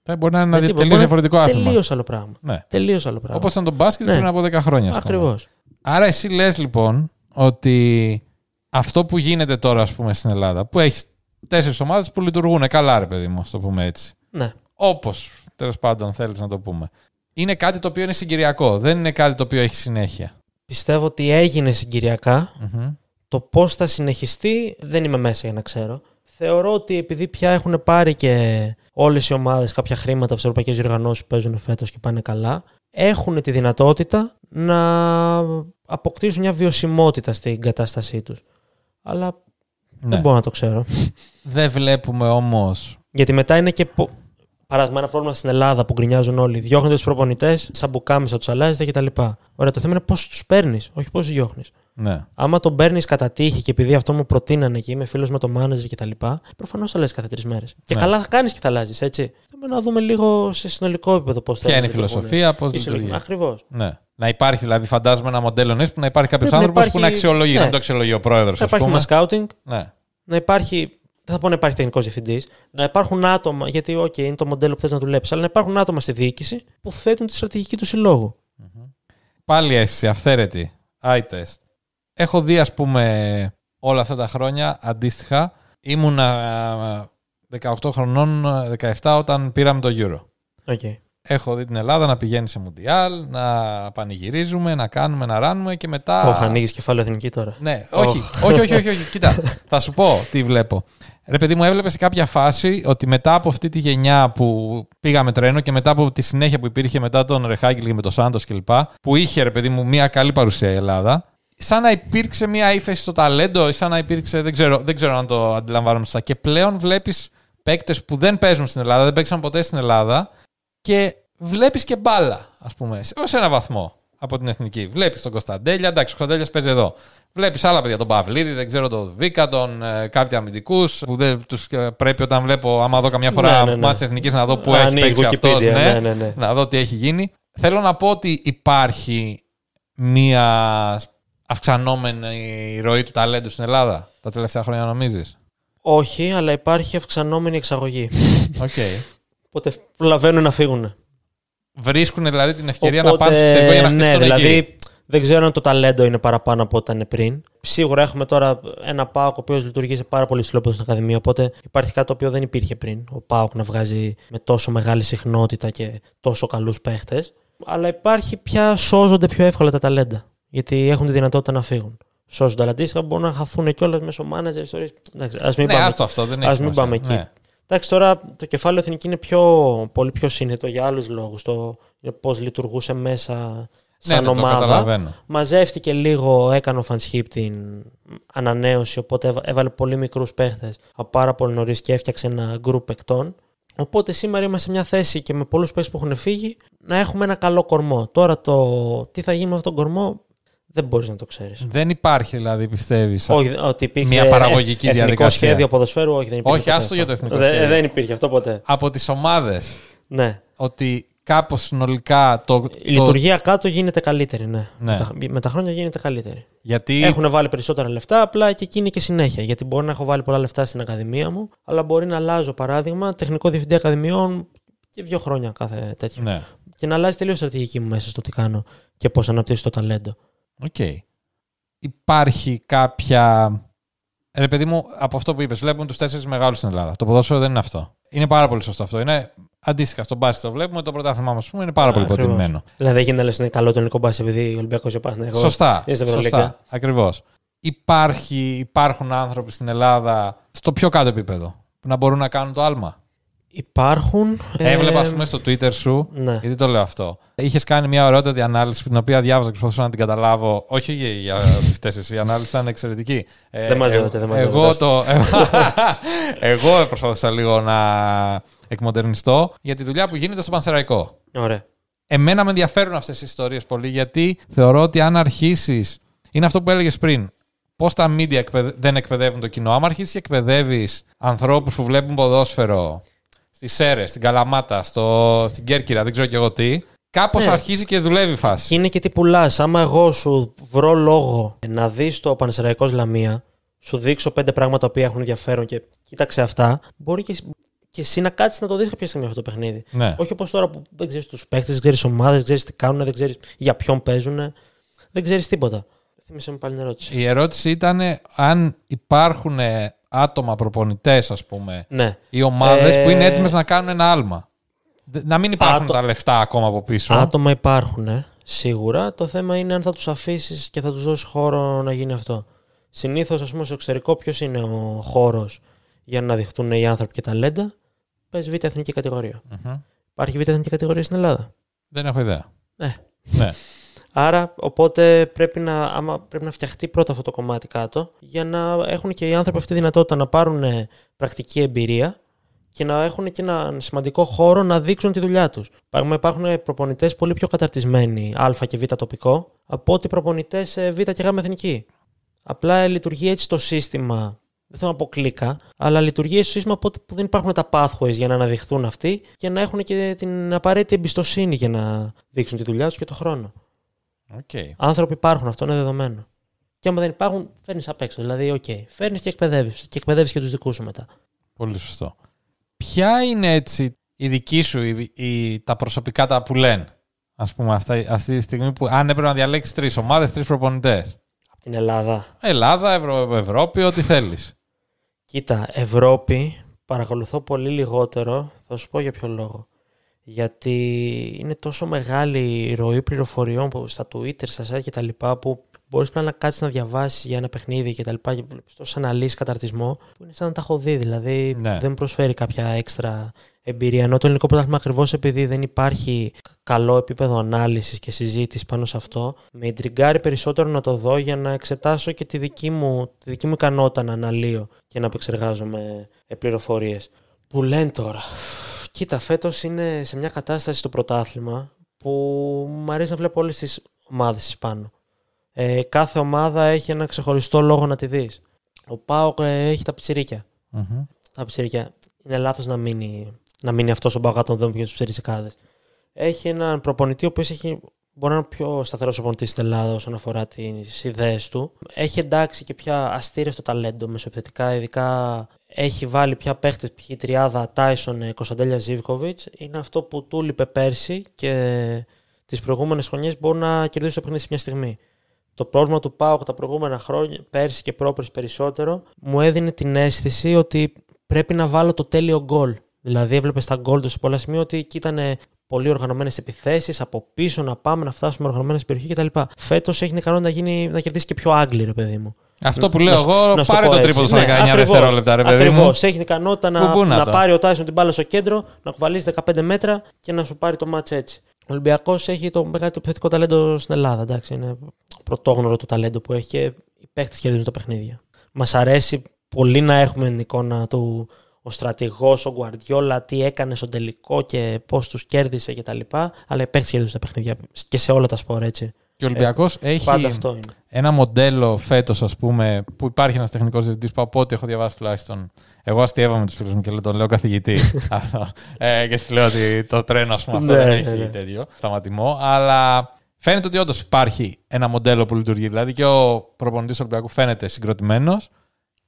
Θα μπορεί να είναι ένα Γιατί τελείω μπορεί να- διαφορετικό άθλημα. Τελείως άλλο πράγμα. Ναι. Τελείως άλλο πράγμα. Όπως ήταν το μπάσκετ Ναι. πριν από 10 χρόνια. ας πούμε. Ακριβώς. Άρα εσύ λες λοιπόν ότι αυτό που γίνεται τώρα ας πούμε στην Ελλάδα που έχεις τέσσερις ομάδες που λειτουργούν καλά ρε παιδί μου, ας το πούμε έτσι. Ναι. Όπως τέλος πάντων θέλεις να το πούμε. Είναι κάτι το οποίο είναι συγκυριακό. Δεν είναι κάτι το οποίο έχει συνέχεια. Πιστεύω ότι έγινε συγκυριακά. Μμμ. Το πώς θα συνεχιστεί δεν είμαι μέσα για να ξέρω. Θεωρώ ότι επειδή πια έχουν πάρει και όλες οι ομάδες κάποια χρήματα από τις ευρωπαϊκές διοργανώσεις που παίζουν φέτος και πάνε καλά, έχουν τη δυνατότητα να αποκτήσουν μια βιωσιμότητα στην κατάστασή τους. Αλλά Ναι. δεν μπορώ να το ξέρω. Δεν βλέπουμε όμως... Γιατί μετά είναι και. πο- Παράδειγμα, ένα πρόβλημα στην Ελλάδα που γκρινιάζουν όλοι. Διώχνετε τους προπονητές, σαν μπουκάμισα τους αλλάζετε κτλ. Ωραία, το θέμα είναι πώς τους παίρνεις, όχι πώς του διώχνεις. Ναι. Άμα τον παίρνεις κατά τύχη και επειδή αυτό μου προτείνανε και είμαι φίλος με το manager κτλ., προφανώς θα λες κάθε τρεις μέρες. Και Ναι. καλά θα κάνεις και θα αλλάζεις, έτσι. Θέλουμε να δούμε λίγο σε συνολικό επίπεδο πώς θα Ποια είναι η φιλοσοφία, πώς λειτουργεί. Ακριβώς. Ναι. Να υπάρχει δηλαδή, φαντάζομαι, ένα μοντέλο νης που να υπάρχει κάποιος Πρέπει να άνθρωπος που να υπάρχει- αξιολογεί, ναι. να μην το αξιολογεί ο πρόεδρος. Να υπάρχει ένα scouting, Ναι. να υπάρχει. Δεν θα πω να υπάρχει τεχνικός διευθυντής, να υπάρχουν άτομα, γιατί, OK, είναι το μοντέλο που θες να δουλέψεις, αλλά να υπάρχουν άτομα στη διοίκηση που θέτουν τη στρατηγική του συλλόγου. Πάλι αίσθηση, αυθαίρετη. Eye test. Έχω δει, ας πούμε, όλα αυτά τα χρόνια αντίστοιχα. Ήμουνα 18 χρονών, 17 όταν πήραμε το Euro. Okay. Έχω δει την Ελλάδα να πηγαίνει σε Μουντιάλ, να πανηγυρίζουμε, να κάνουμε, να ράνουμε και μετά. Όχι, ανοίγεις κεφάλαιο εθνική τώρα. Ναι, όχι, όχι, όχι, όχι, όχι. Κοίτα, θα σου πω τι βλέπω. Ρε παιδί μου, έβλεπε σε κάποια φάση ότι μετά από αυτή τη γενιά που πήγαμε τρένο και μετά από τη συνέχεια που υπήρχε μετά τον Ρεχάγκελ και με τον Σάντος κλπ. Που είχε, ρε παιδί μου, μια καλή παρουσία η Ελλάδα. Σαν να υπήρξε μια ύφεση στο ταλέντο, ή σαν να υπήρξε. Δεν ξέρω, δεν ξέρω αν το αντιλαμβάνομαι σωστά. Και πλέον βλέπεις παίκτες που δεν παίζουν στην Ελλάδα, δεν παίξαν ποτέ στην Ελλάδα και βλέπεις και μπάλα, ας πούμε, ως ένα βαθμό από την εθνική. Βλέπεις τον Κωνσταντέλια, εντάξει, ο Κωνσταντέλιας παίζει εδώ. Βλέπεις άλλα παιδιά, τον Παυλίδη, δεν ξέρω τον Βίκα, τον ε, κάποιοι αμυντικούς που δεν τους, ε, πρέπει όταν βλέπω, άμα δω καμιά φορά Ναι, ναι, ναι. μάτς εθνικής να δω που Να έχει ανοίγει παίξει αυτός. Wikipedia, Ναι, ναι, ναι, ναι. Να δω τι έχει γίνει. Θέλω να πω ότι υπάρχει μία αυξανόμενη ροή του ταλέντου στην Ελλάδα τα τελευταία χρόνια, νομίζεις; Όχι, αλλά υπάρχει αυξανόμενη εξαγωγή. Οκ. Οπότε προλαβαίνουν να φύγουν. Βρίσκουν δηλαδή την ευκαιρία να Οπότε, πάνε στο εξωτερικό για να ναι, χτιστούν δηλαδή εκεί. δεν ξέρω αν το ταλέντο είναι παραπάνω από ό,τι ήταν πριν. Σίγουρα έχουμε τώρα ένα ΠΑΟΚ ο οποίος λειτουργεί σε πάρα πολύ ψηλό επίπεδο στην Ακαδημία. Οπότε υπάρχει κάτι το οποίο δεν υπήρχε πριν. Ο ΠΑΟΚ να βγάζει με τόσο μεγάλη συχνότητα και τόσο καλούς παίχτες. Αλλά υπάρχει πια σώζονται πιο εύκολα τα ταλέντα. Γιατί έχουν τη δυνατότητα να φύγουν. Σώζονται, αλλά αντίστοιχα μπορούν να χαθούν κιόλας μέσω manager ιστορίε. Α μην Ναι, πάμε άστο αυτό, δεν έχει Ας μην σημασία. πάμε εκεί. Ναι. Εντάξει, τώρα το κεφάλαιο εθνική είναι πιο, πολύ πιο σύνθετο για άλλους λόγους. Το πώς λειτουργούσε μέσα Ναι, σαν ναι, το ομάδα. καταλαβαίνω. Μαζεύτηκε λίγο, έκανε ο Φανσχίπ την ανανέωση, οπότε έβα- έβαλε πολύ μικρούς παίχτες από πάρα πολύ νωρίς και έφτιαξε ένα γκρουπ παικτών. Οπότε σήμερα είμαστε σε μια θέση και με πολλούς παίχτες που έχουν φύγει να έχουμε ένα καλό κορμό. Τώρα το τι θα γίνει με αυτόν τον κορμό δεν μπορείς να το ξέρεις. Δεν υπάρχει δηλαδή, πιστεύεις. Όχι, ότι υπήρχε Μια παραγωγική ε- εθνικό διαδικασία. σχέδιο ποδοσφαίρου, όχι, δεν υπήρχε. Όχι, ποτέ άστο για το αυτό. εθνικό Δεν- σχέδιο. Δεν υπήρχε αυτό ποτέ. Από τις ομάδες Ναι. ότι κάπως συνολικά το. Η το- λειτουργία κάτω γίνεται καλύτερη, ναι. Ναι. Με, τα, με τα χρόνια γίνεται καλύτερη. Γιατί. Έχουν βάλει περισσότερα λεφτά, απλά και εκεί είναι και συνέχεια. Γιατί μπορεί να έχω βάλει πολλά λεφτά στην Ακαδημία μου, αλλά μπορεί να αλλάζω παράδειγμα τεχνικό διευθυντή Ακαδημιών και δύο χρόνια κάθε τέτοιο. Ναι. Και να αλλάζει τελείως η στρατηγική μου μέσα στο τι κάνω και πώς αναπτύσσω το ταλέντο. Οκ. Υπάρχει κάποια. Ε, Ρε παιδί μου, από αυτό που είπες, βλέπουν τους τέσσερις μεγάλους στην Ελλάδα. Το ποδόσφαιρο δεν είναι αυτό. Είναι πάρα πολύ σωστό αυτό. Είναι Αντίστοιχα, στο μπάσκετ το βλέπουμε, το πρωτάθλημά μας είναι πάρα πολύ Ακριβώς. υποτιμημένο. Δηλαδή, έγινε να λες είναι καλό το ελληνικό μπάσκετ επειδή ο Ολυμπιακός επάνε. Σωστά. είναι στην Ευρωλίγκα. σωστά Ακριβώς. Υπάρχει, υπάρχουν άνθρωποι στην Ελλάδα στο πιο κάτω επίπεδο που να μπορούν να κάνουν το άλμα. Υπάρχουν. ε, Έβλεπα, ας πούμε, στο Twitter σου, Ναι. γιατί το λέω αυτό. Είχες κάνει μια ωραιότατη ανάλυση, την οποία διάβαζα και προσπαθούσα να την καταλάβω. Όχι για, για ότι φταίει εσύ, η ανάλυση ήταν εξαιρετική. Ε, Δεν μαζεύεται, ε, δεν μαζεύεται. Εγώ, το, εγώ προσπαθούσα λίγο να εκμοντερνιστώ για τη δουλειά που γίνεται στο Πανσεραϊκό. Ωραία. Εμένα με ενδιαφέρουν αυτές οι ιστορίες πολύ γιατί θεωρώ ότι αν αρχίσεις. Είναι αυτό που έλεγες πριν. Πώς τα media εκπαιδε- δεν εκπαιδεύουν το κοινό. Άμα αρχίσεις και εκπαιδεύεις ανθρώπους που βλέπουν ποδόσφαιρο στις Σέρες, στην Καλαμάτα, στο, στην Κέρκυρα, δεν ξέρω κι εγώ τι, κάπως Ναι. αρχίζει και δουλεύει η φάση. Και είναι και τι πουλάς. Άμα εγώ σου βρω λόγο να δεις το Πανεσαιραϊκό Λαμία, σου δείξω πέντε πράγματα που έχουν ενδιαφέρον και κοίταξε αυτά, μπορεί και, και εσύ να κάτσεις να το δεις κάποια στιγμή αυτό το παιχνίδι. Ναι. Όχι όπως τώρα που δεν ξέρεις τους παίκτες, δεν ξέρεις ομάδες, δεν ξέρεις τι κάνουν, δεν ξέρεις για ποιον παίζουν. Δεν ξέρεις τίποτα. Θύμισε μου πάλι την ερώτηση. Η ερώτηση ήταν αν υπάρχουν άτομα προπονητές, ας πούμε, Ναι. ή ομάδες Ε, που είναι έτοιμες να κάνουν ένα άλμα. Δε- Να μην υπάρχουν Άτο- τα λεφτά ακόμα από πίσω. Άτομα υπάρχουν, ε, σίγουρα. Το θέμα είναι αν θα τους αφήσεις και θα τους δώσεις χώρο να γίνει αυτό. Συνήθως, ας πούμε, στο εξωτερικό, ποιος είναι ο χώρος για να δειχτούν οι άνθρωποι και ταλέντα; Πες β' εθνική κατηγορία. Μμμ. Υπάρχει β' εθνική κατηγορία στην Ελλάδα; Δεν έχω ιδέα. Ναι. ναι. Άρα, οπότε πρέπει να, άμα, πρέπει να φτιαχτεί πρώτα αυτό το κομμάτι κάτω για να έχουν και οι άνθρωποι αυτή τη δυνατότητα να πάρουν ε, πρακτική εμπειρία και να έχουν και έναν σημαντικό χώρο να δείξουν τη δουλειά τους. Παράδειγμα, υπάρχουν προπονητές πολύ πιο καταρτισμένοι Α και Β τοπικό από ότι προπονητές Β και Γ εθνική. Απλά ε, λειτουργεί έτσι το σύστημα. Δεν θέλω να πω κλίκα, αλλά λειτουργεί έτσι το σύστημα από ότι που δεν υπάρχουν τα pathways για να αναδειχθούν αυτοί και να έχουν και την απαραίτητη εμπιστοσύνη για να δείξουν τη δουλειά τους και το χρόνο. Okay. Άνθρωποι υπάρχουν, αυτό είναι δεδομένο. Και άμα δεν υπάρχουν, φέρνεις απ' έξω. Δηλαδή, οκ, φέρνεις και εκπαιδεύεις. Και εκπαιδεύεις και τους δικούς σου μετά. Πολύ σωστό. Ποια είναι έτσι η δική σου, η, η- τα προσωπικά τα που λένε, ας πούμε, αυτά, αυτή τη στιγμή που αν έπρεπε να διαλέξεις τρεις ομάδες, τρεις προπονητές. Από την Ελλάδα. Ελλάδα, Ευρω, Ευρώπη, ό,τι θέλεις. Κοίτα, Ευρώπη παρακολουθώ πολύ λιγότερο. Θα σου πω για ποιο λόγο. Γιατί είναι τόσο μεγάλη η ροή πληροφοριών που στα Twitter, στα site και τα λοιπά που μπορείς πλέον να κάτσεις να διαβάσεις για ένα παιχνίδι και τα λοιπά και βλέπεις τόσε αναλύσεις καταρτισμό που είναι σαν να τα έχω δει. Δηλαδή Ναι. δεν προσφέρει κάποια έξτρα εμπειρία. Ενώ το ελληνικό πρωτάθλημα ακριβώς επειδή δεν υπάρχει καλό επίπεδο ανάλυσης και συζήτηση πάνω σε αυτό, με εντριγκάρει περισσότερο να το δω για να εξετάσω και τη δική μου, τη δική μου ικανότητα να αναλύω και να επεξεργάζομαι πληροφορίες. Που λένε τώρα. Κοίτα, φέτος είναι σε μια κατάσταση στο πρωτάθλημα που μου αρέσει να βλέπω όλες τις ομάδες πάνω. Ε, κάθε ομάδα έχει ένα ξεχωριστό λόγο να τη δεις. Ο Πάοκ ε, έχει τα πιτσιρίκια. Μμμ. Τα πιτσιρίκια. Είναι λάθος να μείνει, να μείνει αυτός ο Πάοκ τον δούμε για του πιτσιρικάδε. Έχει έναν προπονητή ο οποίος έχει. Μπορεί να είναι ο πιο σταθερός προπονητή στην Ελλάδα όσον αφορά τις ιδέες του. Έχει εντάξει και πια αστήρευτο ταλέντο μεσοεπιθετικά, ειδικά έχει βάλει πια παίχτες, π.χ. η τριάδα Τάισον Κωνσταντέλια Ζίβκοβιτ. Είναι αυτό που του λείπε πέρσι και τις προηγούμενες χρονιές μπορεί να κερδίσει το παιχνίδι σε μια στιγμή. Το πρόβλημα του Πάουκ τα προηγούμενα χρόνια, πέρσι και πρόπερσι περισσότερο, μου έδινε την αίσθηση ότι πρέπει να βάλω το τέλειο γκολ. Δηλαδή, έβλεπες στα γκολ του σε πολλά σημεία ότι εκεί ήταν πολύ οργανωμένες επιθέσεις, από πίσω να πάμε να φτάσουμε οργανωμένες στην περιοχή κτλ. Φέτος έχει την ικανότητα να, γίνει, να κερδίσει και πιο Άγγλοι, ρε παιδί μου. Αυτό που Να λέω σου- εγώ, να σου πάρε πω το έτσι. τρίποδο στα Ναι, 19 ακριβώς. δευτερόλεπτα, ρε παιδί μου. Ακριβώς. Έχει την ικανότητα να, Κουμπούνα να το. πάρει ο Τάισον την μπάλα στο κέντρο, να κουβαλήσει 15 μέτρα και να σου πάρει το μάτς έτσι. Ο Ολυμπιακός έχει το μεγαλύτερο επιθετικό ταλέντο στην Ελλάδα. Εντάξει, είναι πρωτόγνωρο το ταλέντο που έχει και οι παίχτε κερδίζουν τα παιχνίδια. Μας αρέσει πολύ να έχουμε την εικόνα του ο στρατηγός, ο Γκουαρδιόλα, τι έκανε στο τελικό και πώς τους κέρδισε κτλ. Αλλά οι παίχτε κερδίζουν τα παιχνίδια και σε όλα τα σπορ έτσι. Και ο Ολυμπιακός έχει Πάντα αυτό είναι. ένα μοντέλο φέτος, ας πούμε, που υπάρχει ένας τεχνικός διευθυντής που από ό,τι έχω διαβάσει τουλάχιστον. Εγώ αστείευα με τους φίλους μου και λέω, τον λέω καθηγητή. Αυτό. ε, και τους λέω ότι το τρένο, ας πούμε, αυτό Ναι, δεν ναι, έχει ναι. τέτοιο σταματημό. Αλλά φαίνεται ότι όντως υπάρχει ένα μοντέλο που λειτουργεί. Δηλαδή και ο προπονητής του Ολυμπιακού φαίνεται συγκροτημένος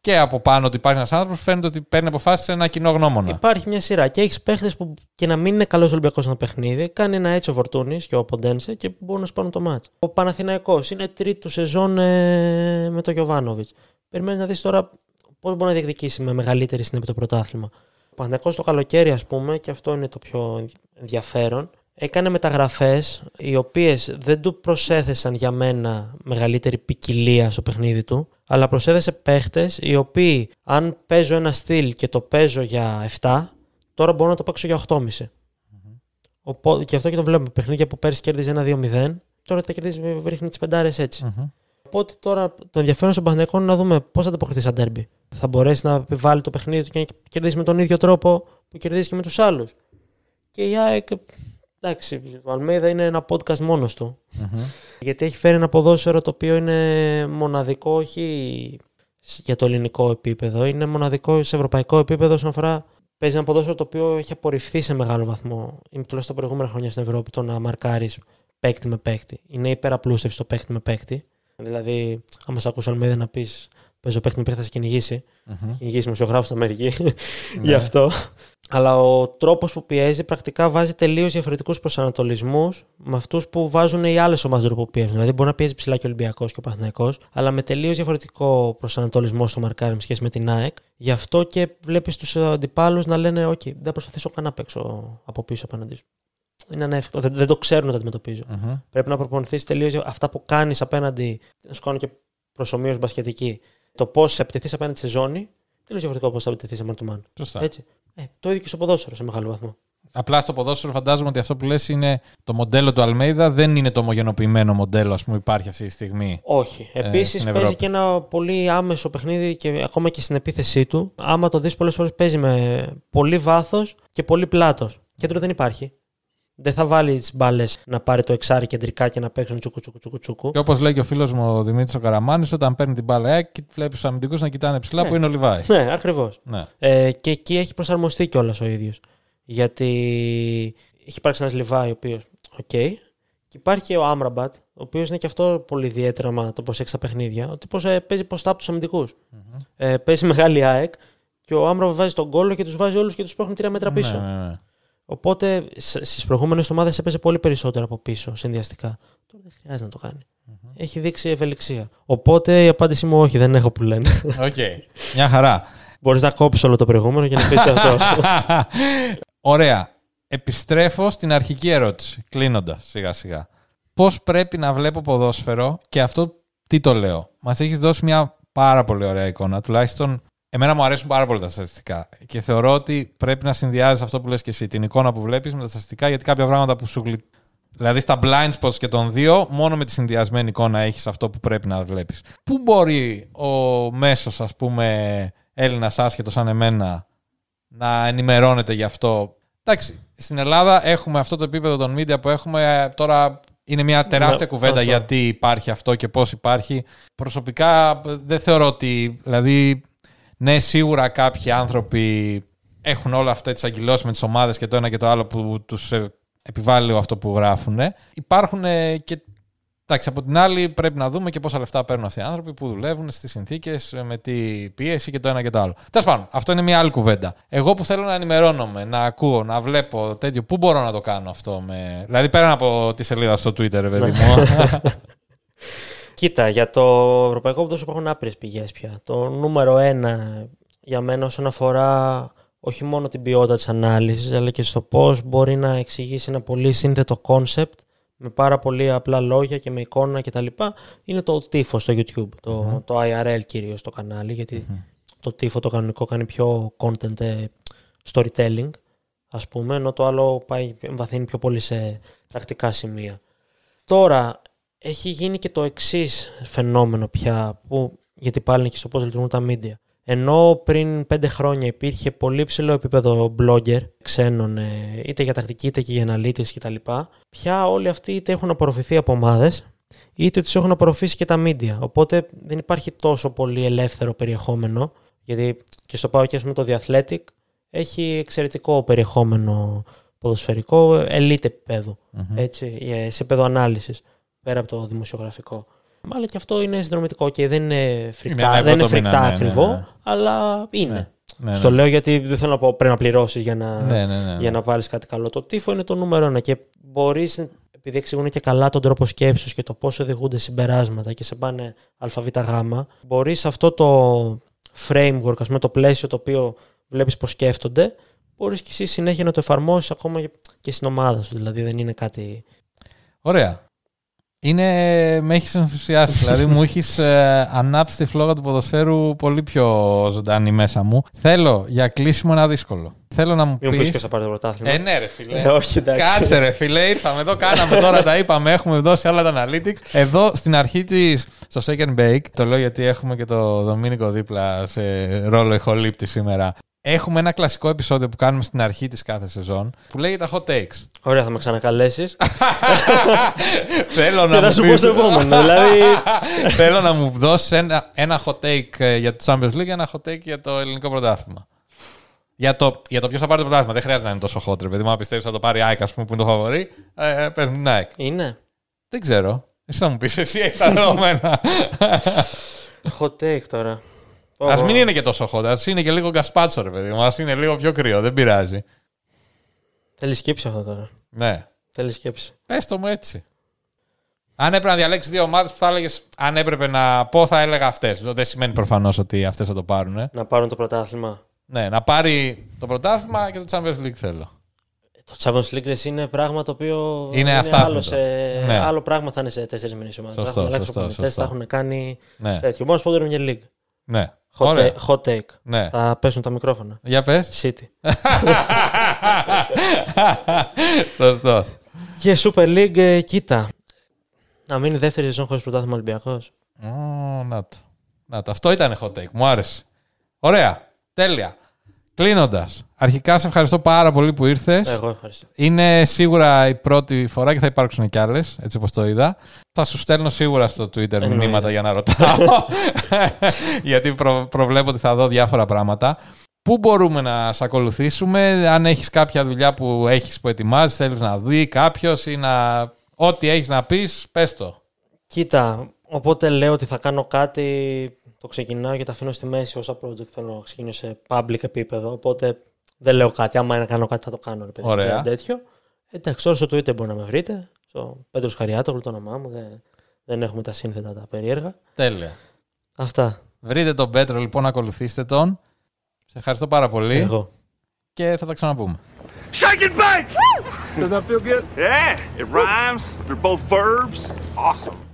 και από πάνω ότι υπάρχει ένας άνθρωπος που φαίνεται ότι παίρνει αποφάσεις σε ένα κοινό γνώμονα. Υπάρχει μια σειρά και έχεις παίχτες που και να μην είναι καλός Ολυμπιακός ένα παιχνίδι, κάνει ένα έτσι ο Φορτούνης και ο Ποντένσε και μπορούν να σπάνουν το μάτς. Ο Παναθηναϊκός είναι τρίτου σεζόν ε, με τον Γιωβάνοβιτς. Περιμένεις να δεις τώρα πώς μπορεί να διεκδικήσει με μεγαλύτερη συνέπεια το πρωτάθλημα. Παναθηναϊκός το καλοκαίρι, ας πούμε, και αυτό είναι το πιο ενδιαφέρον, έκανε μεταγραφές οι οποίες δεν του προσέθεσαν για μένα μεγαλύτερη ποικιλία στο παιχνίδι του, αλλά προσέθεσε παίχτες οι οποίοι αν παίζω ένα στυλ και το παίζω για 7, τώρα μπορώ να το παίξω για 8,5. Οπότε, και αυτό και το βλέπουμε. Παιχνίδια που πέρυσι κέρδιζε ένα 2-0, τώρα τα κερδίζει, ρίχνει τις πεντάρες Οπότε τώρα το ενδιαφέρον στον Παναγενικό είναι να δούμε πώς θα ανταποκριθεί σαν τέρμπι. Θα μπορέσει να επιβάλλει το παιχνίδι του και να κερδίσει με τον ίδιο τρόπο που κερδίζει και με τους άλλους. Και η ΑΕΚ Εντάξει, ο Αλμέιδα είναι ένα podcast μόνος του. Γιατί έχει φέρει ένα ποδόσφαιρο το οποίο είναι μοναδικό, όχι για το ελληνικό επίπεδο, είναι μοναδικό σε ευρωπαϊκό επίπεδο όσον αφορά. Παίζει ένα ποδόσφαιρο το οποίο έχει απορριφθεί σε μεγάλο βαθμό. Είναι τουλάχιστον τα προηγούμενα χρόνια στην Ευρώπη το να μαρκάρεις παίκτη με παίκτη. Είναι υπεραπλούστευση το παίκτη με παίκτη. Δηλαδή, άμα σε ακούσει Αλμέιδα να πεις παίζω παίκτη με παίκτη θα σε κυνηγήσει. Mm-hmm. Κυνηγήσει δημοσιογράφους στην Αμερική. Γι' αυτό. Αλλά ο τρόπος που πιέζει πρακτικά βάζει τελείως διαφορετικούς προσανατολισμούς με αυτούς που βάζουν οι άλλες ομάδες που πιέζουν. Δηλαδή, μπορεί να πιέζει ψηλά και ο Ολυμπιακός και ο Παθηναϊκό, αλλά με τελείως διαφορετικό προσανατολισμό στο μαρκάρι με σχέση με την ΑΕΚ. Γι' αυτό και βλέπεις τους αντιπάλους να λένε: OK, δεν προσπαθήσω καν να παίξω από πίσω απέναντί σου. Είναι ανέφικτο. Δεν, δεν το ξέρουν να το αντιμετωπίζω. Mm-hmm. Πρέπει να προπονηθείς τελείως αυτά που κάνεις απέναντι. Να σου κάνω και προσωμείω μπασχετική. Το πώς επιτεθεί απέναντι σε ζώνη τελείως διαφορετικό πώς θα επιτεθεί σε man Έτσι. Ε, το ίδιο και στο ποδόσφαιρο σε μεγάλο βαθμό. Απλά στο ποδόσφαιρο φαντάζομαι ότι αυτό που λες είναι το μοντέλο του Αλμέιδα δεν είναι το ομογενοποιημένο μοντέλο που υπάρχει αυτή τη στιγμή. Όχι. Ε, Επίσης παίζει και ένα πολύ άμεσο παιχνίδι και ακόμα και στην επίθεσή του. Άμα το δεις πολλές φορές παίζει με πολύ βάθος και πολύ πλάτος. Κέντρο δεν υπάρχει. Δεν θα βάλει τις μπάλες να πάρει το εξάρι κεντρικά και να παίξουν τσουκου τσουκου τσουκου. τσουκου. Και όπως λέει και ο φίλος μου ο Δημήτρης ο Καραμάνης, όταν παίρνει την μπάλα, ε, βλέπεις του αμυντικούς να κοιτάνε ψηλά ναι. που είναι ο Λιβάι. Ναι, ακριβώς. Ναι. Ε, και εκεί έχει προσαρμοστεί κιόλας ο ίδιος. Γιατί έχει υπάρξει ένας Λιβάι ο οποίος. OK. Okay, και υπάρχει και ο Άμραμπατ, ο οποίος είναι και αυτό πολύ ιδιαίτερο, μα το προσέξει τα παιχνίδια. Ότι πώς, ε, παίζει μπροστά από τους αμυντικούς. Mm-hmm. Ε, παίζει μεγάλη ΑΕΚ και ο Άμραμπατ βάζει τον κώλο και τους βάζει όλους και τους παίρνει τρία μέτρα ναι, πίσω. Ναι, ναι, ναι. Οπότε στις προηγούμενες ομάδες έπαιζε πολύ περισσότερο από πίσω συνδυαστικά. Τώρα δεν χρειάζεται να το κάνει. Mm-hmm. Έχει δείξει ευελιξία. Οπότε η απάντησή μου όχι, δεν έχω που λένε. OK. Okay. Μια χαρά. Μπορείς να κόψεις όλο το προηγούμενο και να πεις αυτό. Ωραία. Επιστρέφω στην αρχική ερώτηση, κλείνοντας σιγά σιγά. Πώς πρέπει να βλέπω ποδόσφαιρο και αυτό τι το λέω. Μας έχεις δώσει μια πάρα πολύ ωραία εικόνα. Τουλάχιστον Εμένα μου αρέσουν πάρα πολύ τα στατιστικά και θεωρώ ότι πρέπει να συνδυάζεις αυτό που λες και εσύ, την εικόνα που βλέπεις με τα στατιστικά, γιατί κάποια πράγματα που σου γλυ... Δηλαδή στα blind spots και των δύο, μόνο με τη συνδυασμένη εικόνα έχεις αυτό που πρέπει να βλέπεις. Πού μπορεί ο μέσος, ας πούμε, Έλληνας άσχετος σαν εμένα, να ενημερώνεται γι' αυτό; Εντάξει, στην Ελλάδα έχουμε αυτό το επίπεδο των media που έχουμε τώρα. Είναι μια τεράστια ναι, κουβέντα γιατί υπάρχει αυτό και πώς υπάρχει. Προσωπικά δεν θεωρώ ότι... Δηλαδή ναι, σίγουρα κάποιοι άνθρωποι έχουν όλα αυτά τις αγκυλώσει με τις ομάδες και το ένα και το άλλο που τους ε, επιβάλλει αυτό που γράφουν. Υπάρχουν ε, και. Εντάξει, από την άλλη πρέπει να δούμε και πόσα λεφτά παίρνουν αυτοί οι άνθρωποι που δουλεύουν στις συνθήκες, με τι πίεση και το ένα και το άλλο. Τέλος πάντων, αυτό είναι μια άλλη κουβέντα. Εγώ που θέλω να ενημερώνομαι, να ακούω, να βλέπω τέτοιο, πού μπορώ να το κάνω αυτό. Με... Δηλαδή πέραν από τη σελίδα στο Twitter, παιδί μου. Κοίτα, για το ευρωπαϊκό ποδόσφαιρο υπάρχουν άπειρες πηγές πια. Το νούμερο ένα για μένα όσον αφορά όχι μόνο την ποιότητα της ανάλυσης, αλλά και στο πώς μπορεί να εξηγήσει ένα πολύ σύνθετο concept με πάρα πολύ απλά λόγια και με εικόνα κτλ. Είναι το Tifo στο YouTube, το, το IRL κυρίως το κανάλι, το Tifo το κανονικό κάνει πιο content ε, storytelling, ας πούμε, ενώ το άλλο πάει, εμβαθύνει πιο πολύ σε τακτικά σημεία. Τώρα, έχει γίνει και το εξής φαινόμενο πια, που, γιατί πάλι είναι και στο πώς λειτουργούν τα media. Ενώ πριν πέντε χρόνια υπήρχε πολύ ψηλό επίπεδο blogger ξένων, ε, είτε για τακτική είτε και για analytics κτλ. Πια όλοι αυτοί είτε έχουν απορροφηθεί από ομάδες, είτε τους έχουν απορροφήσει και τα media. Οπότε δεν υπάρχει τόσο πολύ ελεύθερο περιεχόμενο. Γιατί και στο πάω και με το The Athletic έχει εξαιρετικό περιεχόμενο ποδοσφαιρικό, elite επίπεδο. Έτσι, σε επίπεδο ανάλυσης πέρα από το δημοσιογραφικό. Αλλά και αυτό είναι συνδρομητικό και δεν είναι φρικτά, δεν είναι φρικτά ναι, ναι, ακριβό, ναι, αλλά είναι. Ναι, Στο λέω γιατί δεν θέλω να πω πρέπει να πληρώσεις για να, για να βάλει κάτι καλό. Το τύφο είναι το νούμερο ένα και μπορείς, επειδή εξηγούν και καλά τον τρόπο σκέψης και το πώς οδηγούνται συμπεράσματα και σε πάνε ΑΒΓ, μπορείς αυτό το framework, ας πούμε, το πλαίσιο το οποίο βλέπεις πώς σκέφτονται, μπορείς και εσύ συνέχεια να το εφαρμόσεις ακόμα και στην ομάδα σου. Δηλαδή δεν είναι κάτι. Ωραία. Είναι, με έχεις ενθουσιάσει. δηλαδή, μου έχεις ε, ανάψει τη φλόγα του ποδοσφαίρου πολύ πιο ζωντανή μέσα μου. Θέλω για κλείσιμο ένα δύσκολο. Θέλω να μου Μην πει. μου πεις ποιος θα πάρει το πρωτάθλημα. Ε, ναι, ρε φίλε. Ε, όχι, εντάξει. Κάτσε, ρε φίλε. Ήρθαμε εδώ, κάναμε τώρα, τα είπαμε. Έχουμε δώσει όλα τα analytics. Εδώ στην αρχή της, στο Second Bake, το λέω γιατί έχουμε και το Δομήνικο δίπλα σε ρόλο ηχολήπτη σήμερα. Έχουμε ένα κλασικό επεισόδιο που κάνουμε στην αρχή της κάθε σεζόν που λέγεται Hot Takes. Ωραία, θα με ξανακαλέσεις. Θέλω και να θα μου σου πεις- πω στο επόμενο. δηλαδή. Θέλω να μου δώσεις ένα, ένα hot take ε, για το Champions League και ένα hot take για το ελληνικό πρωτάθλημα. Για το, για το ποιος θα πάρει το πρωτάθλημα. Δεν χρειάζεται να είναι τόσο hot, ρε παιδί μου. Αν πιστεύεις θα το πάρει η ΑΕΚ, ας πούμε, που είναι το φαβορή. Ε, ε, πες μου την ΑΕΚ. Είναι. Δεν ξέρω. Εσύ θα μου πεις, εσύ έχει τα δεδομένα. Hot take τώρα. Α Ω, μην είναι και τόσο hot. Α είναι και λίγο γκασπάτσο, ρε παιδί μου. Α είναι λίγο πιο κρύο. Δεν πειράζει. Θέλει σκέψη αυτό τώρα. Ναι. Θέλει σκέψη. Πες το μου έτσι. Αν έπρεπε να διαλέξεις δύο ομάδες που θα έλεγες, αν έπρεπε να πω, θα έλεγα αυτές. Δεν σημαίνει προφανώς ότι αυτές θα το πάρουν. Ε. Να πάρουν το πρωτάθλημα. Ναι, να πάρει το πρωτάθλημα και το Champions League θέλω. Το Champions League ρε, είναι πράγμα το οποίο. Είναι αστάθμητο. άλλο, σε... Ναι. άλλο πράγμα θα είναι σε τέσσερις μήνες η ομάδα. Σωστό, θα έχουν αλλάξει σωστό, προπονητές, σωστό. Θα έχουν κάνει Ναι, τέτοιο. Μόνος πω το Premier League. ναι. Hot, Ωραία. take, hot take. Ναι. Θα πέσουν τα μικρόφωνα. Για πες. City. Σωστός. Και Super League, ε, κοίτα. Να μείνει δεύτερη σεζόν χωρίς πρωτάθλημα Ολυμπιακός. Να το. Να το. Αυτό ήταν hot take. Μου άρεσε. Ωραία. Τέλεια. Κλείνοντας. Αρχικά σε ευχαριστώ πάρα πολύ που ήρθες. Εγώ ευχαριστώ. Είναι σίγουρα η πρώτη φορά και θα υπάρξουν κι άλλες, έτσι όπως το είδα. Θα σου στέλνω σίγουρα στο Twitter Εννοείται. μηνύματα για να ρωτάω. γιατί προ- προβλέπω ότι θα δω διάφορα πράγματα. Πού μπορούμε να σε ακολουθήσουμε, αν έχεις κάποια δουλειά που έχεις που ετοιμάζεις, θέλεις να δει κάποιος ή να... Ό,τι έχεις να πεις, πες το. Κοίτα, οπότε λέω ότι θα κάνω κάτι, το ξεκινάω και το αφήνω στη μέση όσα project θέλω να ξεκινήσω σε public επίπεδο. Οπότε δεν λέω κάτι. Άμα είναι να κάνω κάτι, θα το κάνω. Ρε, παιδί, Ωραία. και τέτοιο. Εντάξει, τώρα στο Twitter μπορεί να με βρείτε. Στο Πέτρος Χαριάτογλου, το όνομά μου. Δεν, δεν έχουμε τα σύνθετα τα περίεργα. Τέλεια. Αυτά. Βρείτε τον Πέτρο λοιπόν, ακολουθήστε τον. Σε ευχαριστώ πάρα πολύ Εγώ. και θα τα ξαναπούμε. Shake and bake! Does that feel good? Yeah, it rhymes. They're both verbs. Awesome.